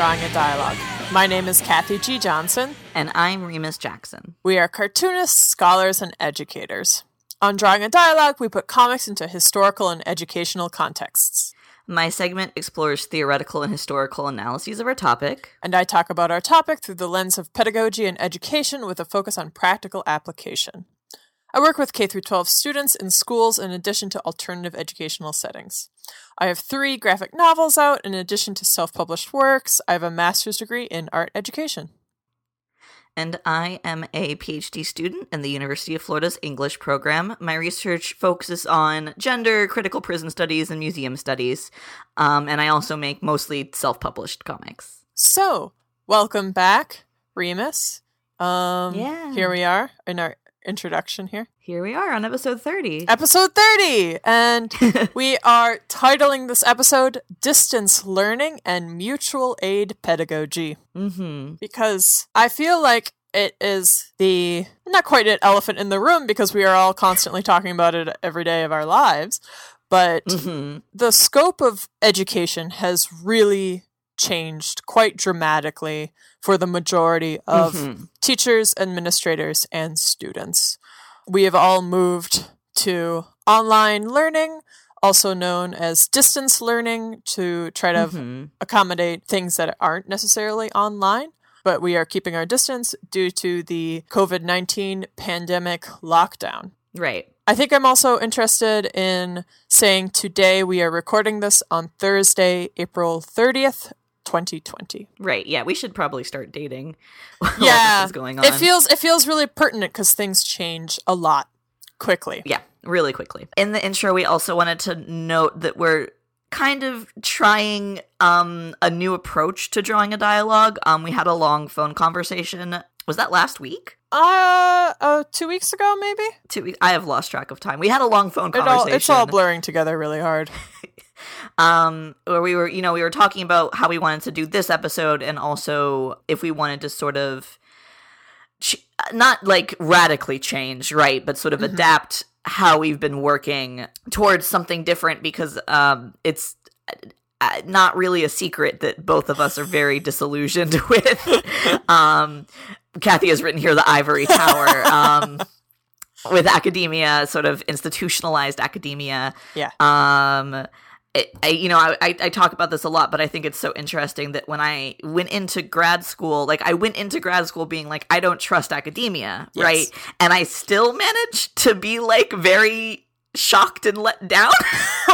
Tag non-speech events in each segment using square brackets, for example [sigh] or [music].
and welcome to Drawing a Dialogue. My name is Kathy G. Johnson. And I'm Remus Jackson. We are cartoonists, scholars, and educators. On Drawing a Dialogue, we put comics into historical and educational contexts. My segment explores theoretical and historical analyses of our topic. And I talk about our topic through the lens of pedagogy and education with a focus on practical application. I work with K 12 students in schools in addition to alternative educational settings. I have three graphic novels out in addition to self published works. I have a master's degree in art education. And I am a PhD student in the University of Florida's English program. My research focuses on gender, critical prison studies, and museum studies. Um, and I also make mostly self published comics. So, welcome back, Remus. Um, Yeah. Here we are in our introduction here. Here we are on episode 30. Episode 30! And [laughs] we are titling this episode Distance Learning and Mutual Aid Pedagogy. mm-hmm. Because I feel like it is the not quite an elephant in the room because we are all constantly talking about it every day of our lives, but Mm-hmm. the scope of education has really changed quite dramatically for the majority of Mhm. teachers, administrators, and students. We have all moved to online learning, also known as distance learning, to try to Mhm. accommodate things that aren't necessarily online. But we are keeping our distance due to the COVID 19 pandemic lockdown. Right. I think I'm also interested in saying today we are recording this on Thursday, April 30th, 2020. Right. Yeah, we should probably start dating. [laughs] while Yeah, this is going on. It feels it feels really pertinent because things change a lot quickly. Yeah, really quickly. In the intro, we also wanted to note that we're kind of trying um a new approach to drawing a dialogue. Um we had a long phone conversation. Was that last week? Uh, uh two weeks ago maybe. Two weeks. I have lost track of time. We had a long phone It all, conversation. it's all blurring together really hard. [laughs] um where we were you know we were talking about how we wanted to do this episode and also if we wanted to sort of ch- not like radically change right but sort of Mhm. adapt how we've been working towards something different because um it's uh, not really a secret that both of us are very [laughs] disillusioned [laughs] with um kathy has written here the ivory tower um with academia sort of institutionalized academia Yeah. um it, I, you know I, I I talk about this a lot but i think it's so interesting that when i went into grad school like i went into grad school being like i don't trust academia Yes. right and i still managed to be like very shocked and let down [laughs]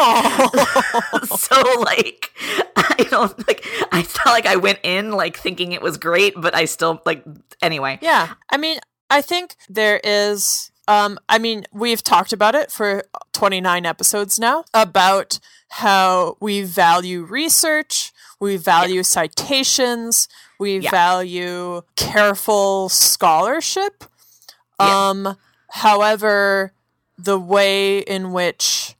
so like i don't like i felt like i went in like thinking it was great but i still like anyway Yeah. I mean, I think there is um I mean, we've talked about it for 29 episodes now about how we value research, we value citations, we Yeah. value careful scholarship. Yeah. Um however, the way in which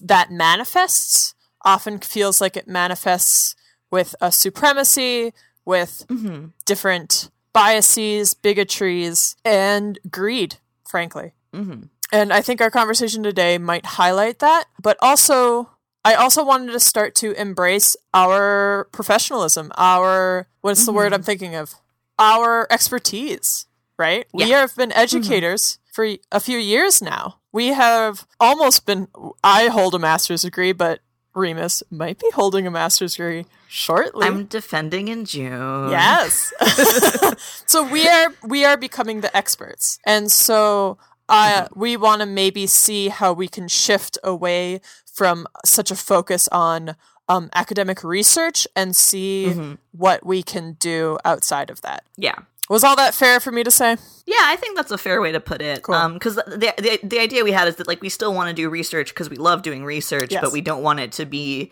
that manifests often feels like it manifests with a supremacy, with mm-hmm. different biases, bigotries, and greed, frankly. Mm-hmm. And I think our conversation today might highlight that, but also I also wanted to start to embrace our professionalism, our what's the word Mhm. I'm thinking of? Our expertise, right? We have been educators for a few years now. We have almost been I hold a master's degree, but Remus might be holding a master's degree shortly. i'm defending in june Yes. [laughs] [laughs] so we are we are becoming the experts. And so uh, we want to maybe see how we can shift away from such a focus on um, academic research and see Mhm. what we can do outside of that. yeah Was all that fair for me to say? Yeah, I think that's a fair way to put it. Cool. Um, because the, the the idea we had is that like we still want to do research because we love doing research, Yes. but we don't want it to be.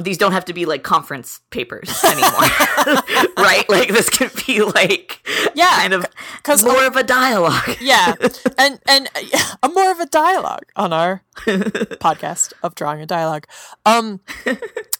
These don't have to be like conference papers anymore, [laughs] right? Like this can be like Yeah, kind of Because more of a dialogue. [laughs] yeah, and and [laughs] a more of a dialogue on our podcast of drawing a dialogue. Um,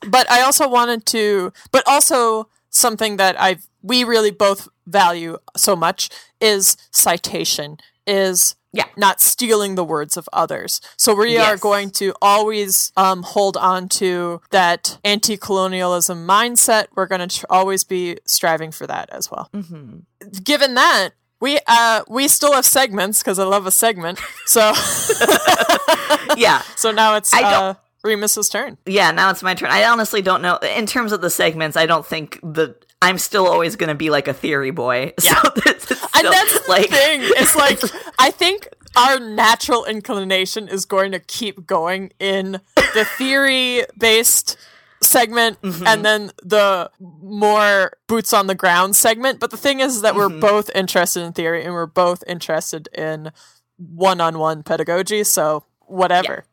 but I also wanted to, but also something that I've we really both value so much is citation, is Yeah. not stealing the words of others. So we are going to always um, hold on to that anti-colonialism mindset. We're going to tr- always be striving for that as well. hmm Given that. We uh we still have segments because I love a segment. So [laughs] yeah. [laughs] so now it's uh, Remus's turn. Yeah, now it's my turn. I honestly don't know. In terms of the segments, I don't think the I'm still always going to be like a theory boy. [laughs] Yeah. [laughs] So it's And still, that's the like thing. It's like [laughs] I think our natural inclination is going to keep going in the theory based segment Mm-hmm. and then the more boots on the ground segment. But the thing is that we're Mm-hmm. both interested in theory and we're both interested in one on one pedagogy. So whatever.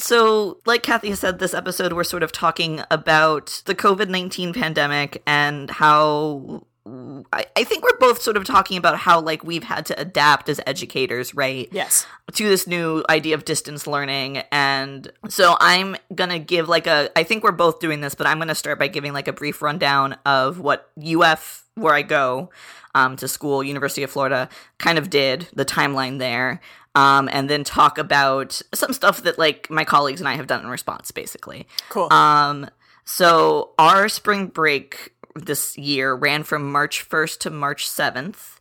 So, like Kathy said, this episode we're sort of talking about the COVID 19 pandemic and how. I, I think we're both sort of talking about how like we've had to adapt as educators, right? Yes. to this new idea of distance learning and so i'm gonna give like a i think we're both doing this but i'm gonna start by giving like a brief rundown of what uf where i go um, to school university of florida kind of did the timeline there um, and then talk about some stuff that like my colleagues and i have done in response basically Cool. um, so our spring break this year ran from March 1st to March 7th.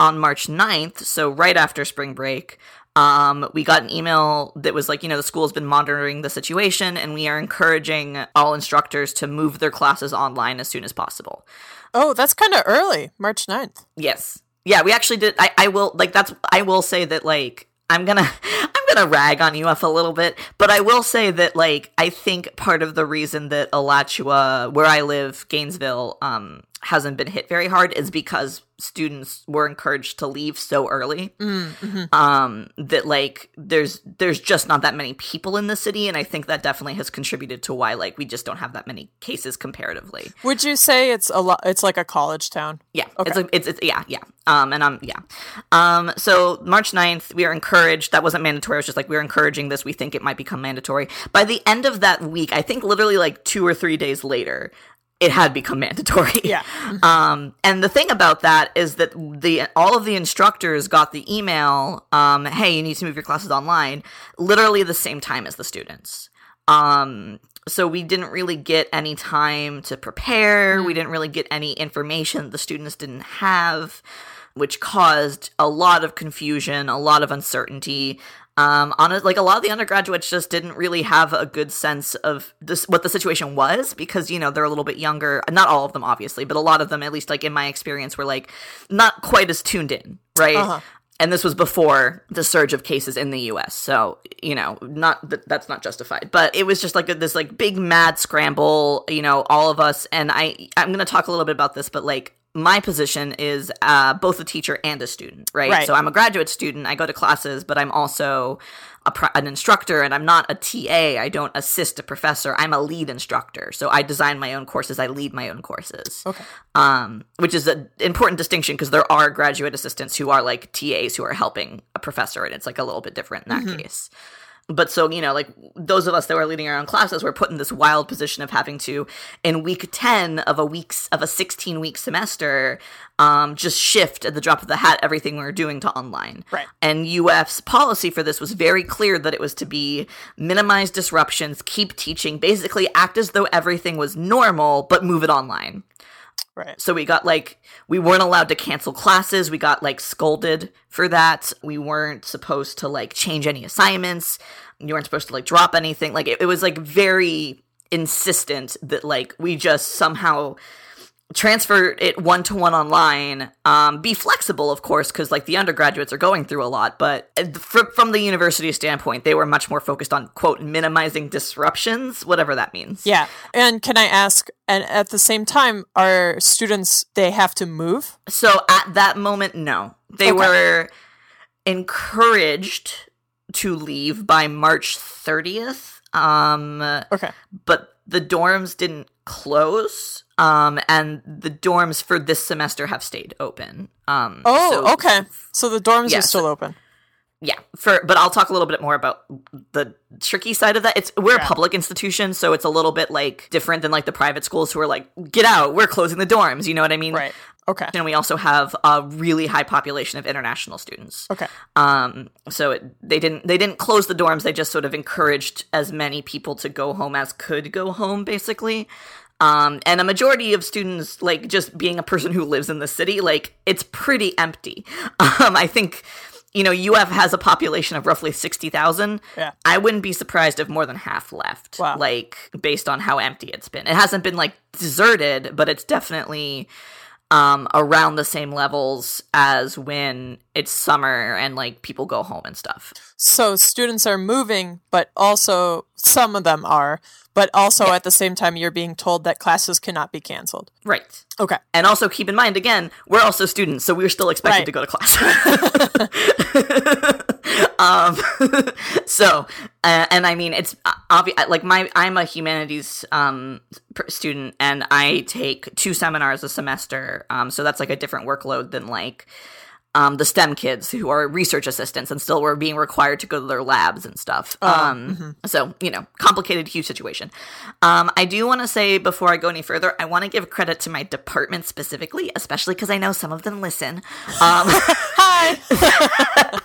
On March 9th, so right after spring break, um, we got an email that was like, you know, the school's been monitoring the situation and we are encouraging all instructors to move their classes online as soon as possible. oh, that's kind of early. March 9th. Yes. Yeah, we actually did. I, I will like that's. I will say that like I'm gonna [laughs] I'm gonna rag on UF a little bit, but I will say that like I think part of the reason that Alachua, where I live, Gainesville, um, hasn't been hit very hard is because students were encouraged to leave so early um that like there's there's just not that many people in the city and i think that definitely has contributed to why like we just don't have that many cases comparatively Would you say it's a lot? It's like a college town. yeah, it's, a, it's it's yeah yeah. Um, and um yeah, um. So March 9th, we are encouraged. That wasn't mandatory. Was just like we are encouraging this. We think it might become mandatory by the end of that week. I think literally like two or three days later, it had become [laughs] mandatory. Yeah. Um, and the thing about that is that the all of the instructors got the email, um, hey, you need to move your classes online, literally the same time as the students. Um, so we didn't really get any time to prepare. We didn't really get any information the students didn't have, which caused a lot of confusion, a lot of uncertainty. Um, on like a lot of the undergraduates just didn't really have a good sense of this what the situation was because you know they're a little bit younger. Not all of them, obviously, but a lot of them, at least like in my experience, were like not quite as tuned in, right? Uh-huh. And this was before the surge of cases in the U.S. So you know, not that that's not justified, but it was just like a, this like big mad scramble. You know, all of us, and I I'm gonna talk a little bit about this, but like my position is uh, both a teacher and a student, right? Right. So I'm a graduate student. I go to classes, but I'm also pro- an instructor, and I'm not a TA. I don't assist a professor. I'm a lead instructor. So I design my own courses. I lead my own courses. Okay. Um, which is an important distinction because there are graduate assistants who are like TAs who are helping a professor, and it's like a little bit different in that case. But so, you know, like those of us that were leading our own classes were put in this wild position of having to, in week 10 of a week's of a 16 week semester, um, just shift at the drop of the hat everything we were doing to online. Right. And UF's policy for this was very clear that it was to be minimize disruptions, keep teaching, basically act as though everything was normal, but move it online. Right. So we got like we weren't allowed to cancel classes. We got like scolded for that. We weren't supposed to like change any assignments. You weren't supposed to like drop anything. Like it, it was like very insistent that like we just somehow transfer it one to one online um, be flexible of course because like the undergraduates are going through a lot but uh, fr- from the university standpoint they were much more focused on quote minimizing disruptions whatever that means Yeah. And can I ask, and at the same time, are students, they have to move? So at that moment, no. They Okay. were encouraged to leave by March 30th. Um, Okay. but the dorms didn't close. Um, and the dorms for this semester have stayed open. Um, Oh, so- okay. So the dorms Yeah, are still open. yeah for but i'll talk a little bit more about the tricky side of that it's we're Yeah. a public institution so it's a little bit like different than like the private schools who are like get out we're closing the dorms you know what i mean Right. Okay. and we also have a really high population of international students Okay. um so it, they didn't they didn't close the dorms they just sort of encouraged as many people to go home as could go home basically um and a majority of students like just being a person who lives in the city like it's pretty empty [laughs] um i think you know uf has a population of roughly 60,000 Yeah. i wouldn't be surprised if more than half left Wow. like based on how empty it's been it hasn't been like deserted but it's definitely um around the same levels as when it's summer and like people go home and stuff. So students are moving, but also some of them are, but also at the same time you're being told that classes cannot be canceled. Right. Okay. And also keep in mind again, we're also students, so we're still expected Right. to go to class. [laughs] um [laughs] so uh, and I mean it's obvious like my I'm a humanities um student and I take two seminars a semester. Um so that's like a different workload than like um, the STEM kids who are research assistants and still were being required to go to their labs and stuff. Um, So, you know, complicated, huge situation. Um, I do want to say before I go any further, I want to give credit to my department specifically, especially because I know some of them listen. Um, [laughs] Hi.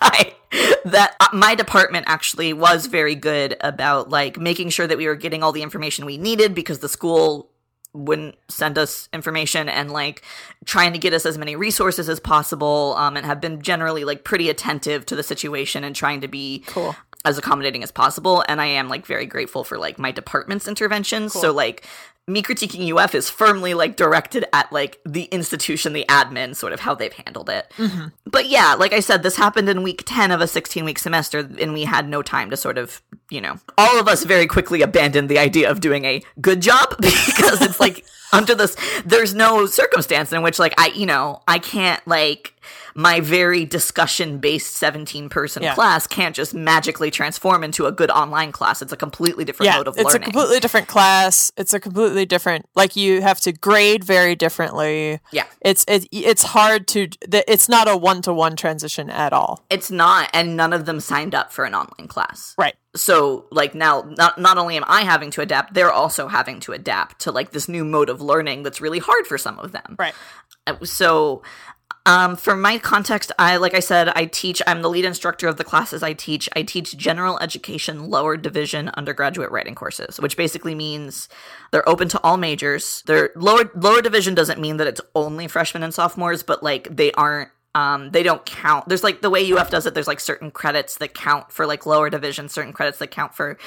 Hi. that uh, my department actually was very good about like making sure that we were getting all the information we needed because the school wouldn't send us information and like trying to get us as many resources as possible um, and have been generally like pretty attentive to the situation and trying to be Cool. As accommodating as possible and i am like very grateful for like my department's interventions. So like me critiquing uf is firmly like directed at like the institution the admin sort of how they've handled it. Mm-hmm. But yeah like i said this happened in week 10 of a 16 week semester and we had no time to sort of you know all of us very quickly abandoned the idea of doing a good job [laughs] because it's like under this there's no circumstance in which like i you know i can't like my very discussion based 17 person Yeah. class can't just magically transform into a good online class it's a completely different Yeah, mode of it's learning It's a completely different class. It's a completely different. Like you have to grade very differently. yeah It's it, it's hard to. It's not a one to one transition at all. it's not and none of them signed up for an online class Right. so like now not not only am i having to adapt they're also having to adapt to like this new mode of learning that's really hard for some of them Right. Uh, so um, for my context i like i said i teach i'm the lead instructor of the classes i teach. I teach general education lower division undergraduate writing courses which basically means they're open to all majors. They're lower lower division doesn't mean that it's only freshmen and sophomores but like they aren't um, they don't count. There's like the way UF does it. There's like certain credits that count for like lower division, certain credits that count for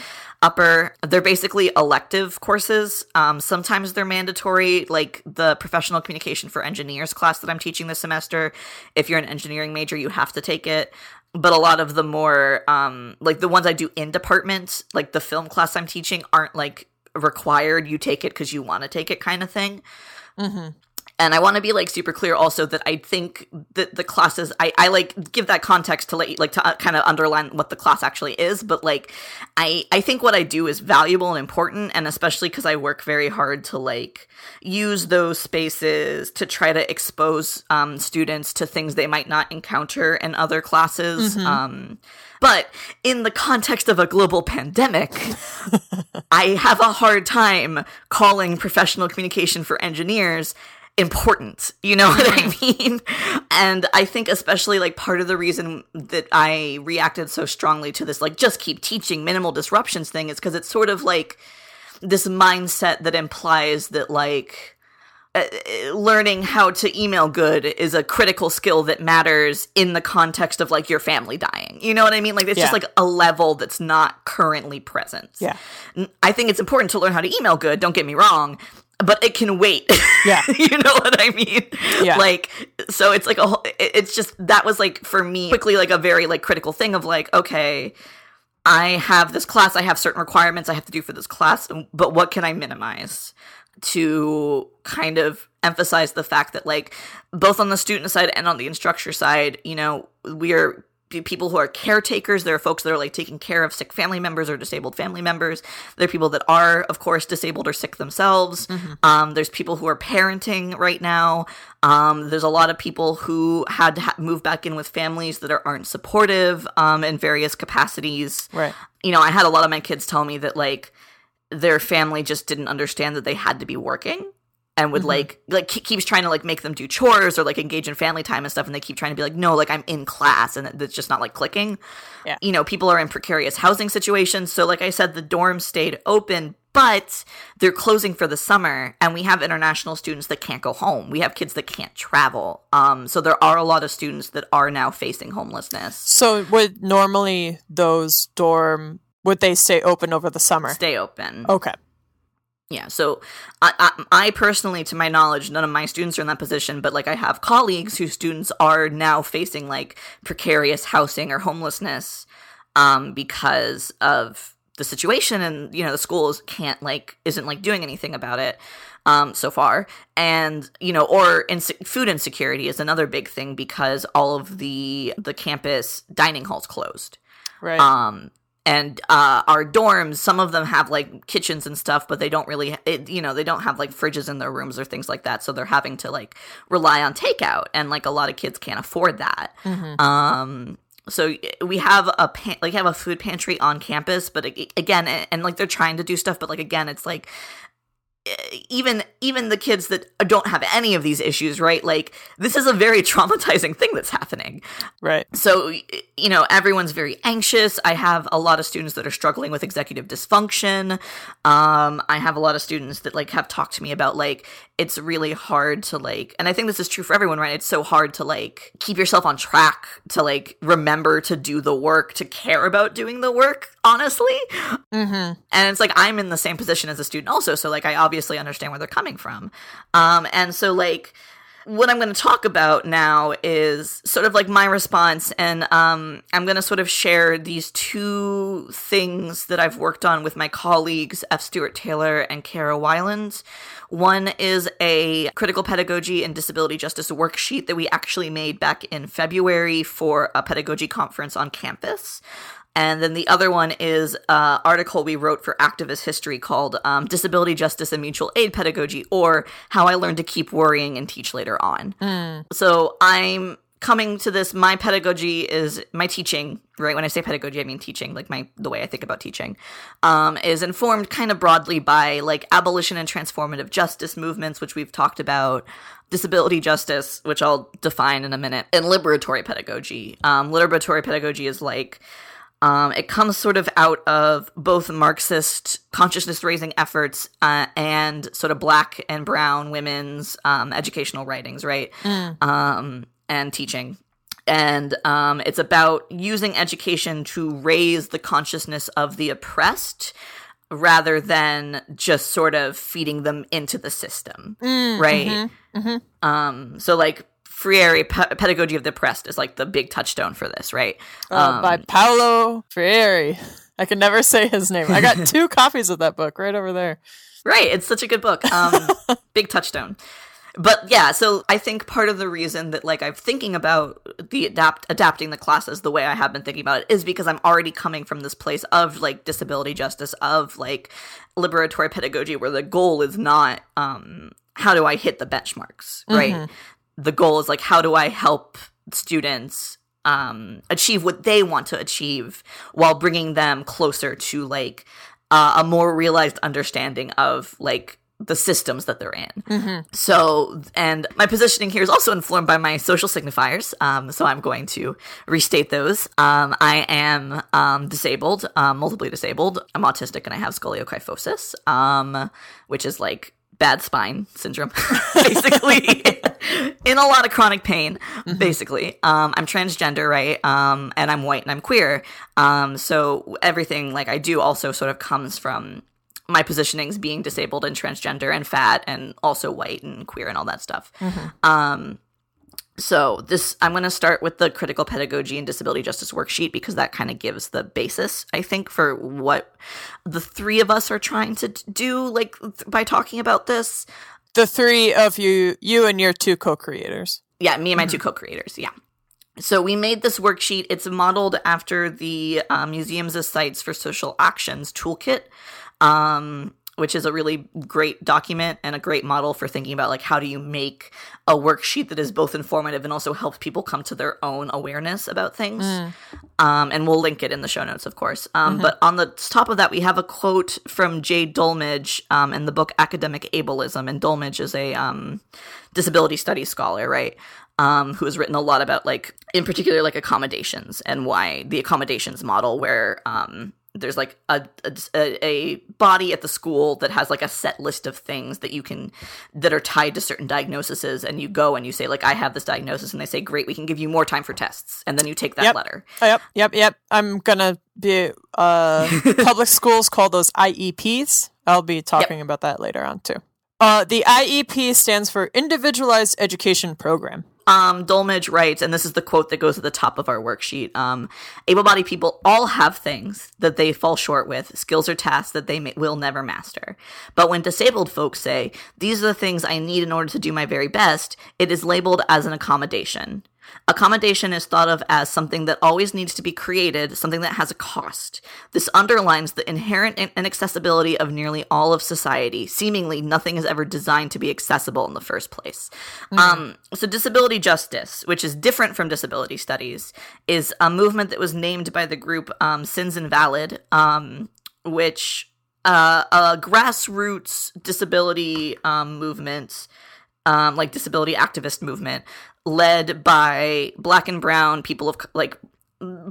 upper. They're basically elective courses. Um, sometimes they're mandatory, like the professional communication for engineers class that I'm teaching this semester. If you're an engineering major, you have to take it. But a lot of the more, um, like the ones I do in department, like the film class I'm teaching, aren't like required. You take it because you want to take it, kind of thing. And I want to be like super clear also that I think that the classes I, I like give that context to like like to uh, kind of underline what the class actually is, but like I I think what I do is valuable and important, and especially because I work very hard to like use those spaces to try to expose um, students to things they might not encounter in other classes. Um, but in the context of a global pandemic, [laughs] I have a hard time calling professional communication for engineers important. You know [laughs] what I mean? And I think especially like part of the reason that I reacted so strongly to this like just keep teaching minimal disruptions thing is because it's sort of like this mindset that implies that like uh, learning how to email good is a critical skill that matters in the context of like your family dying. You know what I mean? Like it's just like a level that's not currently present. Yeah. I think it's important to learn how to email good, don't get me wrong, but it can wait. [laughs] Yeah. you know what I mean? Yeah. Like so it's like a whole it's just that was like for me quickly like a very like critical thing of like okay, I have this class, I have certain requirements I have to do for this class, but what can I minimize to kind of emphasize the fact that like both on the student side and on the instructor side, you know, we are people who are caretakers. There are folks that are like taking care of sick family members or disabled family members. There are people that are, of course, disabled or sick themselves. Mm-hmm. Um, there's people who are parenting right now. Um, there's a lot of people who had to ha- move back in with families that are, aren't supportive um, in various capacities. Right. You know, I had a lot of my kids tell me that like their family just didn't understand that they had to be working and would mm-hmm. like like keeps trying to like make them do chores or like engage in family time and stuff and they keep trying to be like no like i'm in class and it's just not like clicking. Yeah. you know people are in precarious housing situations so like i said the dorms stayed open but they're closing for the summer and we have international students that can't go home. We have kids that can't travel um so there are a lot of students that are now facing homelessness. So would normally those dorm would they stay open over the summer? Stay open. Okay yeah, so I, I, I, personally, to my knowledge, none of my students are in that position, but like I have colleagues whose students are now facing like precarious housing or homelessness um, because of the situation, and you know the schools can't like isn't like doing anything about it um, so far, and you know, or ins- food insecurity is another big thing because all of the the campus dining halls closed. Right. Um, and uh, our dorms some of them have like kitchens and stuff but they don't really it, you know they don't have like fridges in their rooms or things like that so they're having to like rely on takeout and like a lot of kids can't afford that mm-hmm. um so we have a pan- like have a food pantry on campus but again and, and like they're trying to do stuff but like again it's like even even the kids that don't have any of these issues right? Like this is a very [laughs] traumatizing thing that's happening. Right. So you know everyone's very anxious. I have a lot of students that are struggling with executive dysfunction. Um i have a lot of students that like have talked to me about like it's really hard to like and i think this is true for everyone right it's so hard to like keep yourself on track to like remember to do the work to care about doing the work honestly mm-hmm. and it's like i'm in the same position as a student also so like i obviously understand where they're coming from. Um, and so, like, what I'm going to talk about now is sort of like my response, and um, I'm going to sort of share these two things that I've worked on with my colleagues, F. Stuart Taylor and Kara Weiland. One is a critical pedagogy and disability justice worksheet that we actually made back in February for a pedagogy conference on campus. And then the other one is an article we wrote for Activist History called um, Disability Justice and Mutual Aid Pedagogy, or How I Learned to Keep Worrying and Teach Later On. Mm. So I'm coming to this my pedagogy is my teaching right when i say pedagogy i mean teaching like my the way i think about teaching um, is informed kind of broadly by like abolition and transformative justice movements which we've talked about disability justice which i'll define in a minute and liberatory pedagogy um, liberatory pedagogy is like um, it comes sort of out of both Marxist consciousness raising efforts uh, and sort of black and brown women's um, educational writings, right? Mm. Um, and teaching. And um, it's about using education to raise the consciousness of the oppressed rather than just sort of feeding them into the system, mm, right? Mm-hmm, mm-hmm. Um, so, like, Freire, Pedagogy of the Oppressed, is like the big touchstone for this, right? Uh, um, by Paulo Freire. I can never say his name. I got [laughs] two copies of that book right over there. Right, it's such a good book. Um, [laughs] big touchstone. But yeah, so I think part of the reason that like I'm thinking about the adapt adapting the classes the way I have been thinking about it is because I'm already coming from this place of like disability justice, of like liberatory pedagogy, where the goal is not um how do I hit the benchmarks, right? Mm-hmm the goal is like how do I help students um, achieve what they want to achieve while bringing them closer to like uh, a more realized understanding of like the systems that they're in. Mm-hmm. So, and my positioning here is also informed by my social signifiers. Um, so I'm going to restate those. Um, I am um, disabled, um, multiply disabled. I'm autistic and I have scoliokyphosis, um, which is like bad spine syndrome, [laughs] basically, [laughs] in a lot of chronic pain, mm-hmm. basically. Um, I'm transgender, right? Um, and I'm white and I'm queer. Um, so everything like I do also sort of comes from my positionings being disabled and transgender and fat and also white and queer and all that stuff. Mm-hmm. Um, so this I'm going to start with the critical pedagogy and disability justice worksheet because that kind of gives the basis I think for what the three of us are trying to do like by talking about this. The three of you you and your two co-creators. Yeah, me and my mm-hmm. two co-creators. Yeah. So we made this worksheet. It's modeled after the uh, Museums as Sites for Social Actions toolkit. Um, which is a really great document and a great model for thinking about like how do you make a worksheet that is both informative and also helps people come to their own awareness about things mm. um, and we'll link it in the show notes of course um, mm-hmm. but on the top of that we have a quote from jay dolmage um, in the book academic ableism and dolmage is a um, disability studies scholar right um, who has written a lot about like in particular like accommodations and why the accommodations model where um, there's like a, a, a body at the school that has like a set list of things that you can that are tied to certain diagnoses and you go and you say like i have this diagnosis and they say great we can give you more time for tests and then you take that yep. letter. Yep yep yep. I'm gonna be uh [laughs] public schools call those ieps i'll be talking yep. about that later on too. Uh the iep stands for individualized education program um, Dolmage writes, and this is the quote that goes at the top of our worksheet um, able bodied people all have things that they fall short with, skills or tasks that they may, will never master. But when disabled folks say, These are the things I need in order to do my very best, it is labeled as an accommodation. Accommodation is thought of as something that always needs to be created, something that has a cost. This underlines the inherent inaccessibility of nearly all of society. Seemingly, nothing is ever designed to be accessible in the first place. Mm. Um, so, disability justice, which is different from disability studies, is a movement that was named by the group um, Sins Invalid, um, which uh, a grassroots disability um, movement um, like disability activist movement led by black and brown people of like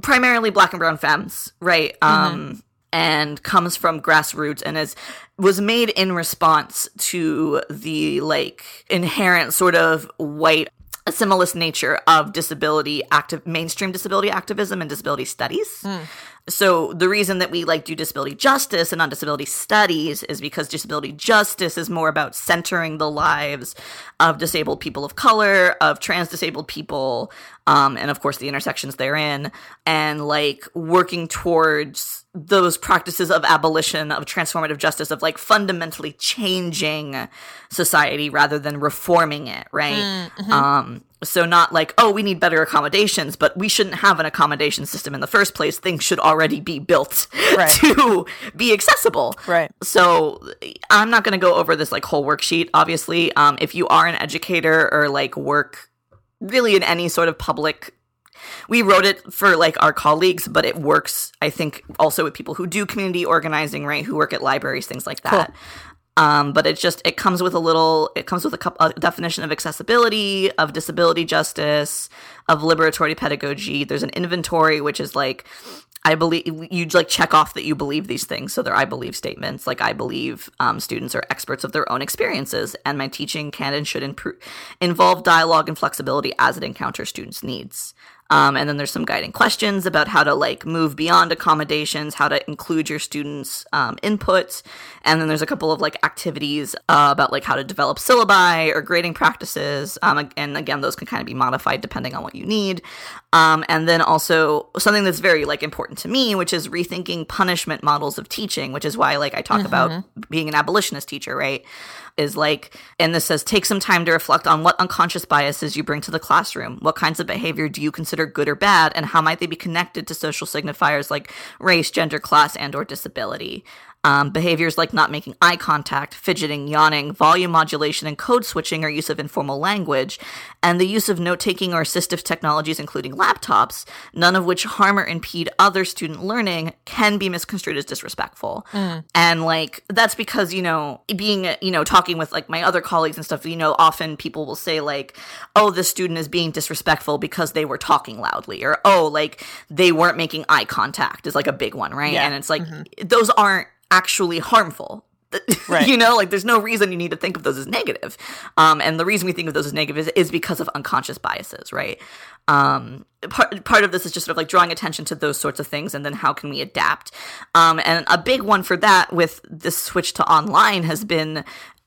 primarily black and brown femmes, right? Mm-hmm. Um, and comes from grassroots and is was made in response to the like inherent sort of white assimilist nature of disability active mainstream disability activism and disability studies. Mm. So the reason that we like do disability justice and not disability studies is because disability justice is more about centering the lives of disabled people of color, of trans disabled people, um, and of course the intersections therein, and like working towards those practices of abolition, of transformative justice, of like fundamentally changing society rather than reforming it, right? Mm-hmm. Um, so not like, oh, we need better accommodations, but we shouldn't have an accommodation system in the first place. Things should already be built [laughs] right. to be accessible. Right. So I'm not going to go over this like whole worksheet. Obviously, um, if you are an educator or like work really in any sort of public we wrote it for like our colleagues, but it works, I think, also with people who do community organizing, right? Who work at libraries, things like that. Cool. Um, but it just it comes with a little it comes with a, couple, a definition of accessibility of disability justice of liberatory pedagogy there's an inventory which is like i believe you like check off that you believe these things so they're i believe statements like i believe um, students are experts of their own experiences and my teaching can and should improve, involve dialogue and flexibility as it encounters students needs um, and then there's some guiding questions about how to like move beyond accommodations, how to include your students' um, input. And then there's a couple of like activities uh, about like how to develop syllabi or grading practices. Um, and again, those can kind of be modified depending on what you need. Um, and then also something that's very like important to me, which is rethinking punishment models of teaching, which is why like I talk mm-hmm. about being an abolitionist teacher, right? Is like, and this says, take some time to reflect on what unconscious biases you bring to the classroom. What kinds of behavior do you consider good or bad, and how might they be connected to social signifiers like race, gender, class, and or disability? Um, behaviors like not making eye contact, fidgeting, yawning, volume modulation, and code switching are use of informal language, and the use of note taking or assistive technologies, including laptops, none of which harm or impede other student learning, can be misconstrued as disrespectful. Mm. And like, that's because, you know, being, you know, talking with like my other colleagues and stuff, you know, often people will say, like, oh, this student is being disrespectful because they were talking loudly, or oh, like they weren't making eye contact is like a big one, right? Yeah. And it's like, mm-hmm. those aren't actually harmful. [laughs] Right. you know, like there's no reason you need to think of those as negative. Um, and the reason we think of those as negative is, is because of unconscious biases, right? Um, part, part of this is just sort of like drawing attention to those sorts of things and then how can we adapt. Um, and a big one for that with this switch to online has been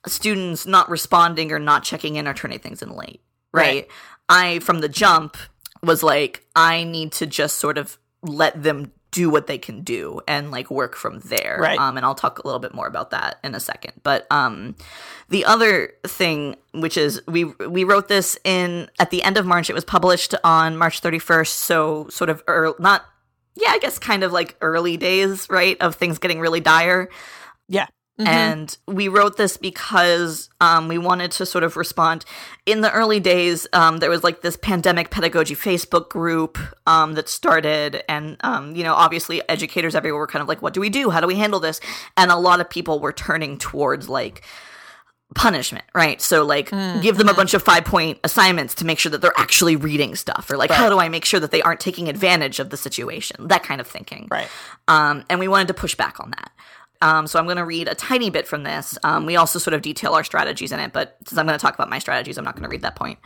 students not responding or not checking in or turning things in late, right? right. I, from the jump, was like, I need to just sort of let them do what they can do and like work from there. Right. Um, and I'll talk a little bit more about that in a second. But um, the other thing, which is we we wrote this in at the end of March. It was published on March 31st. So sort of early, not yeah, I guess kind of like early days, right, of things getting really dire. Yeah. Mhm. And we wrote this because um, we wanted to sort of respond. In the early days, um, there was like this pandemic pedagogy Facebook group um, that started. And, um, you know, obviously educators everywhere were kind of like, what do we do? How do we handle this? And a lot of people were turning towards like, punishment, right? So like Mm, give them a bunch of 5 point assignments to make sure that they're actually reading stuff or like how do I make sure that they aren't taking advantage of the situation? That kind of thinking. right. Um, and we wanted to push back on that. Um, so I'm going to read a tiny bit from this. Um, we also sort of detail our strategies in it, but since I'm going to talk about my strategies, I'm not going to read that point.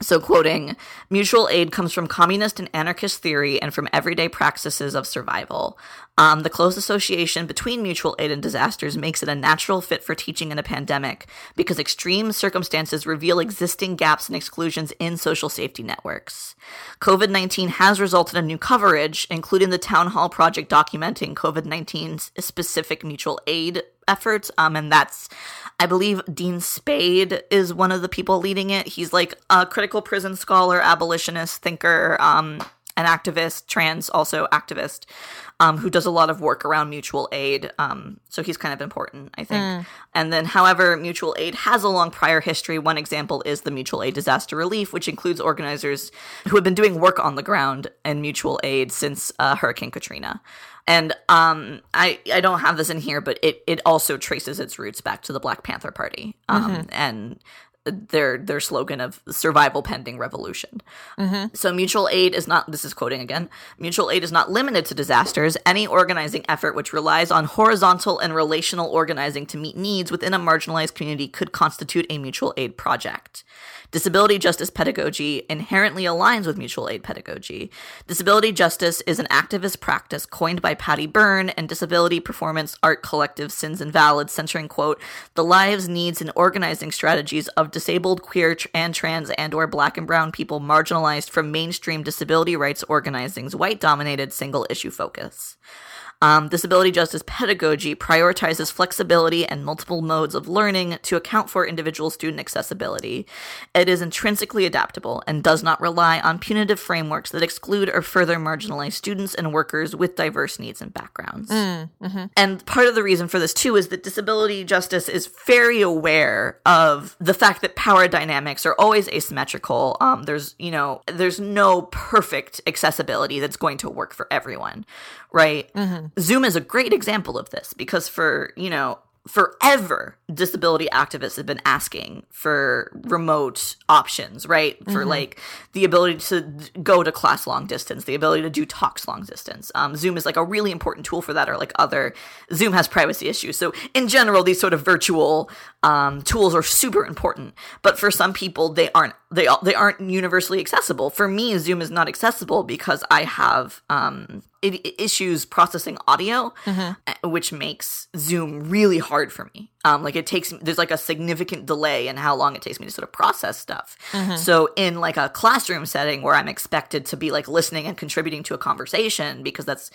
So, quoting, mutual aid comes from communist and anarchist theory and from everyday practices of survival. Um, the close association between mutual aid and disasters makes it a natural fit for teaching in a pandemic because extreme circumstances reveal existing gaps and exclusions in social safety networks. COVID 19 has resulted in new coverage, including the Town Hall Project documenting COVID 19's specific mutual aid efforts. Um, and that's, I believe, Dean Spade is one of the people leading it. He's like a critical prison scholar, abolitionist, thinker, um, an activist, trans also activist, um, who does a lot of work around mutual aid. Um, so he's kind of important, I think. And then, however, mutual aid has a long prior history. One example is the mutual aid disaster relief, which includes organizers who have been doing work on the ground in mutual aid since uh, Hurricane Katrina. And um, I I don't have this in here, but it it also traces its roots back to the Black Panther Party. Um, and their their slogan of survival pending revolution. Mm-hmm. So mutual aid is not this is quoting again. Mutual aid is not limited to disasters. Any organizing effort which relies on horizontal and relational organizing to meet needs within a marginalized community could constitute a mutual aid project. Disability justice pedagogy inherently aligns with mutual aid pedagogy. Disability justice is an activist practice coined by Patty Berne and disability performance art collective Sins Invalid, centering quote the lives, needs, and organizing strategies of disabled, queer, and trans and or black and brown people marginalized from mainstream disability rights organizing's white-dominated single issue focus. Um, disability justice pedagogy prioritizes flexibility and multiple modes of learning to account for individual student accessibility. It is intrinsically adaptable and does not rely on punitive frameworks that exclude or further marginalize students and workers with diverse needs and backgrounds. And part of the reason for this too is that disability justice is very aware of the fact that power dynamics are always asymmetrical. Um, there's, you know, there's no perfect accessibility that's going to work for everyone, right? Zoom is a great example of this because for, you know, forever disability activists have been asking for remote options right? For like the ability to go to class long distance the ability to do talks long distance. Um, zoom is like a really important tool for that or like other zoom has privacy issues. So in general these sort of virtual um, tools are super important but for some people they aren't they, they aren't universally accessible. For me zoom is not accessible because i have um, i- i- issues processing audio uh, which makes zoom really hard for me. Um, like it takes there's like a significant delay in how long it takes me to sort of process stuff. So in like a classroom setting where i'm expected to be like listening and contributing to a conversation because that's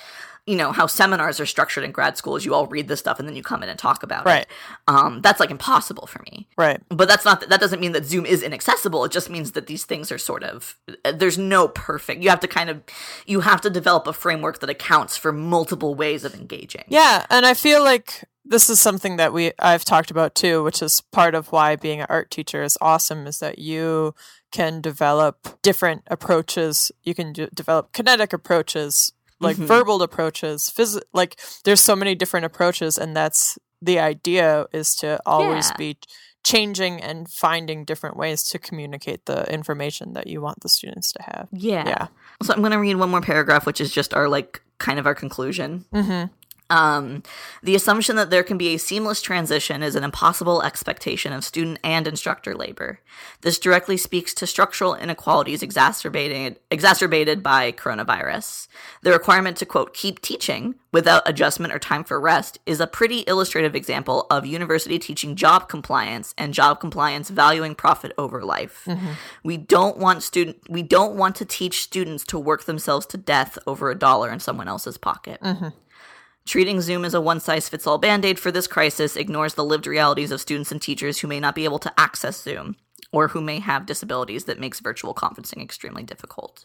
you know how seminars are structured in grad school is you all read this stuff and then you come in and talk about Right. it um, that's like impossible for me Right. but that's not that doesn't mean that zoom is inaccessible it just means that these things are sort of there's no perfect you have to kind of you have to develop a framework that accounts for multiple ways of engaging Yeah, and I feel like this is something that we I've talked about too, which is part of why being an art teacher is awesome is that you can develop different approaches. You can d- develop kinetic approaches, like Mhm. verbal approaches, phys- like there's so many different approaches and that's the idea is to always Yeah. be changing and finding different ways to communicate the information that you want the students to have. yeah. Yeah. so i'm going to read one more paragraph which is just our like kind of our conclusion Mhm. Um, the assumption that there can be a seamless transition is an impossible expectation of student and instructor labor. This directly speaks to structural inequalities exacerbated, exacerbated by coronavirus. The requirement to, quote, keep teaching without adjustment or time for rest is a pretty illustrative example of university teaching job compliance and job compliance valuing profit over life. We don't want student we don't want to teach students to work themselves to death over a dollar in someone else's pocket. Treating Zoom as a one size fits all band aid for this crisis ignores the lived realities of students and teachers who may not be able to access Zoom or who may have disabilities that makes virtual conferencing extremely difficult.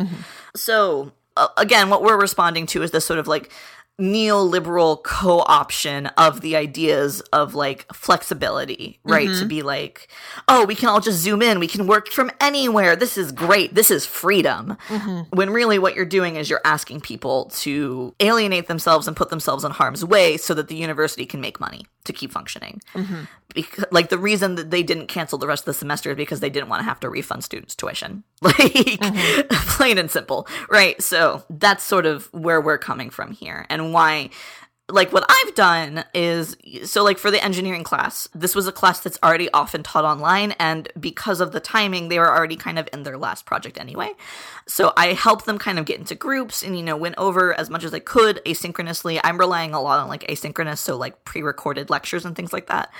So, uh, again, what we're responding to is this sort of like neoliberal co-option of the ideas of like flexibility, right? To mm-hmm. be like, oh, we can all just zoom in, we can work from anywhere. This is great. This is freedom. Mm-hmm. When really what you're doing is you're asking people to alienate themselves and put themselves in harm's way so that the university can make money to keep functioning. Mm-hmm. Because, like the reason that they didn't cancel the rest of the semester is because they didn't want to have to refund students tuition. [laughs] Like [laughs] plain and simple, right? So that's sort of where we're coming from here and why like what I've done is so like for the engineering class, this was a class that's already often taught online and because of the timing, they were already kind of in their last project anyway. So I helped them kind of get into groups and you know went over as much as I could asynchronously. I'm relying a lot on like asynchronous, so like pre-recorded lectures and things like that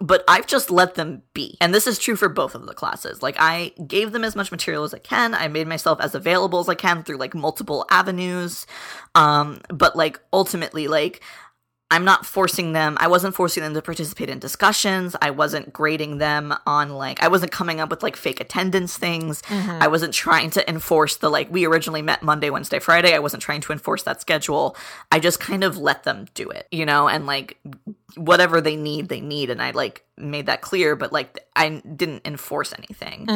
but I've just let them be. And this is true for both of the classes. Like I gave them as much material as I can. I made myself as available as I can through like multiple avenues. Um but like ultimately like I'm not forcing them. I wasn't forcing them to participate in discussions. I wasn't grading them on like I wasn't coming up with like fake attendance things. I wasn't trying to enforce the like we originally met Monday, Wednesday, Friday. I wasn't trying to enforce that schedule. I just kind of let them do it, you know, and like whatever they need, they need and I like made that clear, but like I didn't enforce anything.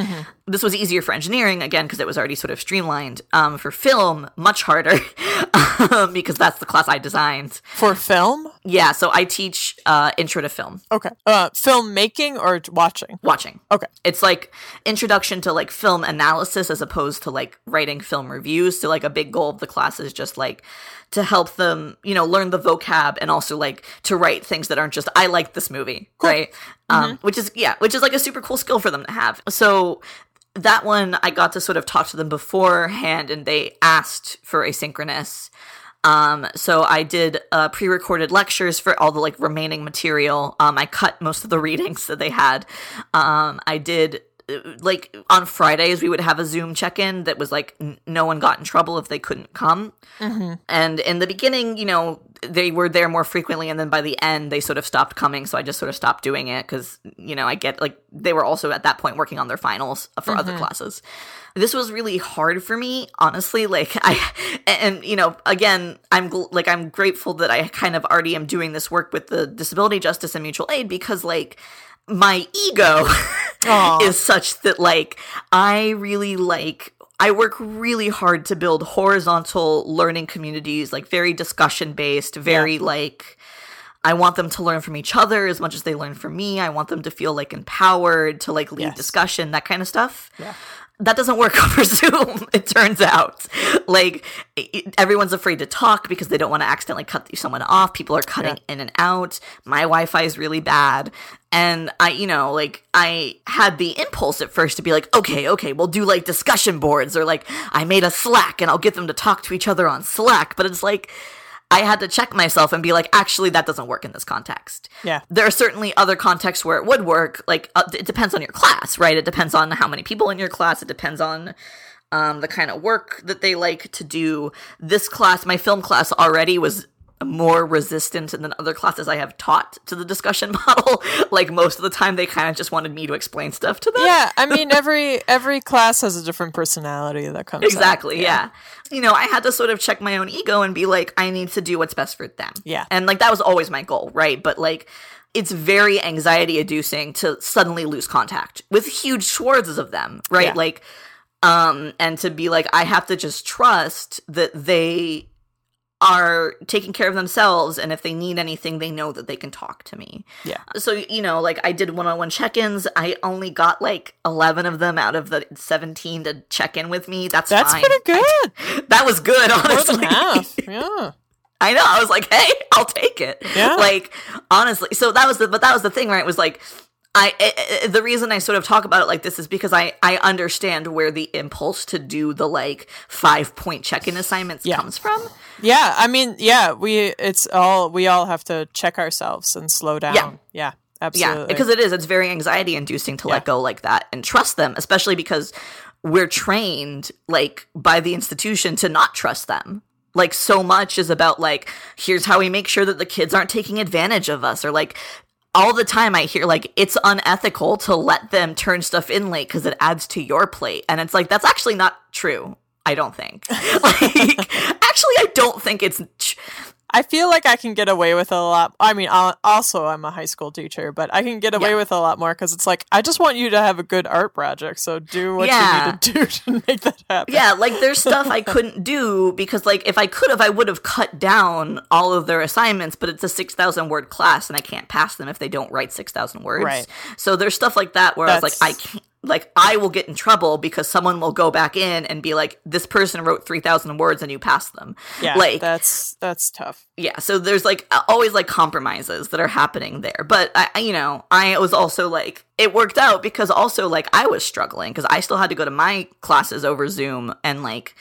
This was easier for engineering again because it was already sort of streamlined. Um for film, much harder. [laughs] um, because that's the class I designed. For film? Yeah, so I teach uh, intro to film Okay. Uh, film making or watching? watching. Okay. It's like introduction to like film analysis as opposed to like writing film reviews. So like a big goal of the class is just like to help them, you know, learn the vocab and also like to write things that aren't just I like this movie, right? Um, which is yeah, which is like a super cool skill for them to have. So that one I got to sort of talk to them beforehand and they asked for asynchronous. Um, so I did uh, pre-recorded lectures for all the like remaining material. Um, I cut most of the readings [laughs] that they had. Um, I did like on Fridays we would have a Zoom check-in that was like n- no one got in trouble if they couldn't come. Mm-hmm. And in the beginning, you know, they were there more frequently, and then by the end they sort of stopped coming. So I just sort of stopped doing it because you know I get like they were also at that point working on their finals for other mm-hmm. classes this was really hard for me honestly like [laughs] i and you know again i'm gl- like i'm grateful that i kind of already am doing this work with the disability justice and mutual aid because like my ego [laughs] is such that like i really like I work really hard to build horizontal learning communities, like very discussion based, very like I want them to learn from each other as much as they learn from me. I want them to feel like empowered to like lead Yes. discussion, that kind of stuff. Yeah. That doesn't work [laughs] over Zoom, it turns out. Like, everyone's afraid to talk because they don't want to accidentally cut someone off. People are cutting in and out. My Wi Fi is really bad. And I, you know, like, I had the impulse at first to be like, okay, okay, we'll do like discussion boards or like, I made a Slack and I'll get them to talk to each other on Slack. But it's like, I had to check myself and be like, actually, that doesn't work in this context. Yeah. There are certainly other contexts where it would work. Like, uh, it depends on your class, right? It depends on how many people in your class. It depends on um, the kind of work that they like to do. This class, my film class already was more resistant than other classes I have taught to the discussion [laughs] model. like most of the time, they kind of just wanted me to explain stuff to them. Yeah, I mean every every class has a different personality that comes. Exactly, yeah. You know, I had to sort of check my own ego and be like, I need to do what's best for them. Yeah. And like that was always my goal, right? But like it's very anxiety inducing to suddenly lose contact with huge swaths of them, right? Yeah. Like um and to be like I have to just trust that they are taking care of themselves and if they need anything they know that they can talk to me. Yeah. So, you know, like I did one on one check ins. I only got like 11 of them out of the 17 to check in with me. That's That's fine. pretty good. [laughs] That was good, More honestly. than half. [laughs] Yeah. I know. I was like, hey, I'll take it. Yeah. Like honestly, so that was the but that was the thing, right? It was like I, I the reason I sort of talk about it like this is because I I understand where the impulse to do the like five point check in assignments Yeah. comes from. Yeah, I mean, yeah, we it's all we all have to check ourselves and slow down. Yeah. Yeah, absolutely. Yeah, because it is. It's very anxiety inducing to let go like that and trust them, especially because we're trained like by the institution to not trust them. Like so much is about like here's how we make sure that the kids aren't taking advantage of us or like all the time I hear like it's unethical to let them turn stuff in late because it adds to your plate. And it's like that's actually not true. I don't think. [laughs] like actually I don't think it's I feel like I can get away with a lot. I mean, al- also I'm a high school teacher, but I can get away Yeah. with a lot more because it's like I just want you to have a good art project. So do what Yeah. you need to [laughs] do to make that happen. Yeah, like there's stuff I couldn't do because like if I could have I would have cut down all of their assignments, but it's a 6000 word class and I can't pass them if they don't write 6000 words. Right. So there's stuff like that where I was like I can't like I will get in trouble because someone will go back in and be like this person wrote 3000 words and you passed them. yeah, like that's that's tough. yeah so there's like always like compromises that are happening there but I, you know i was also like it worked out because also like i was struggling because i still had to go to my classes over zoom and like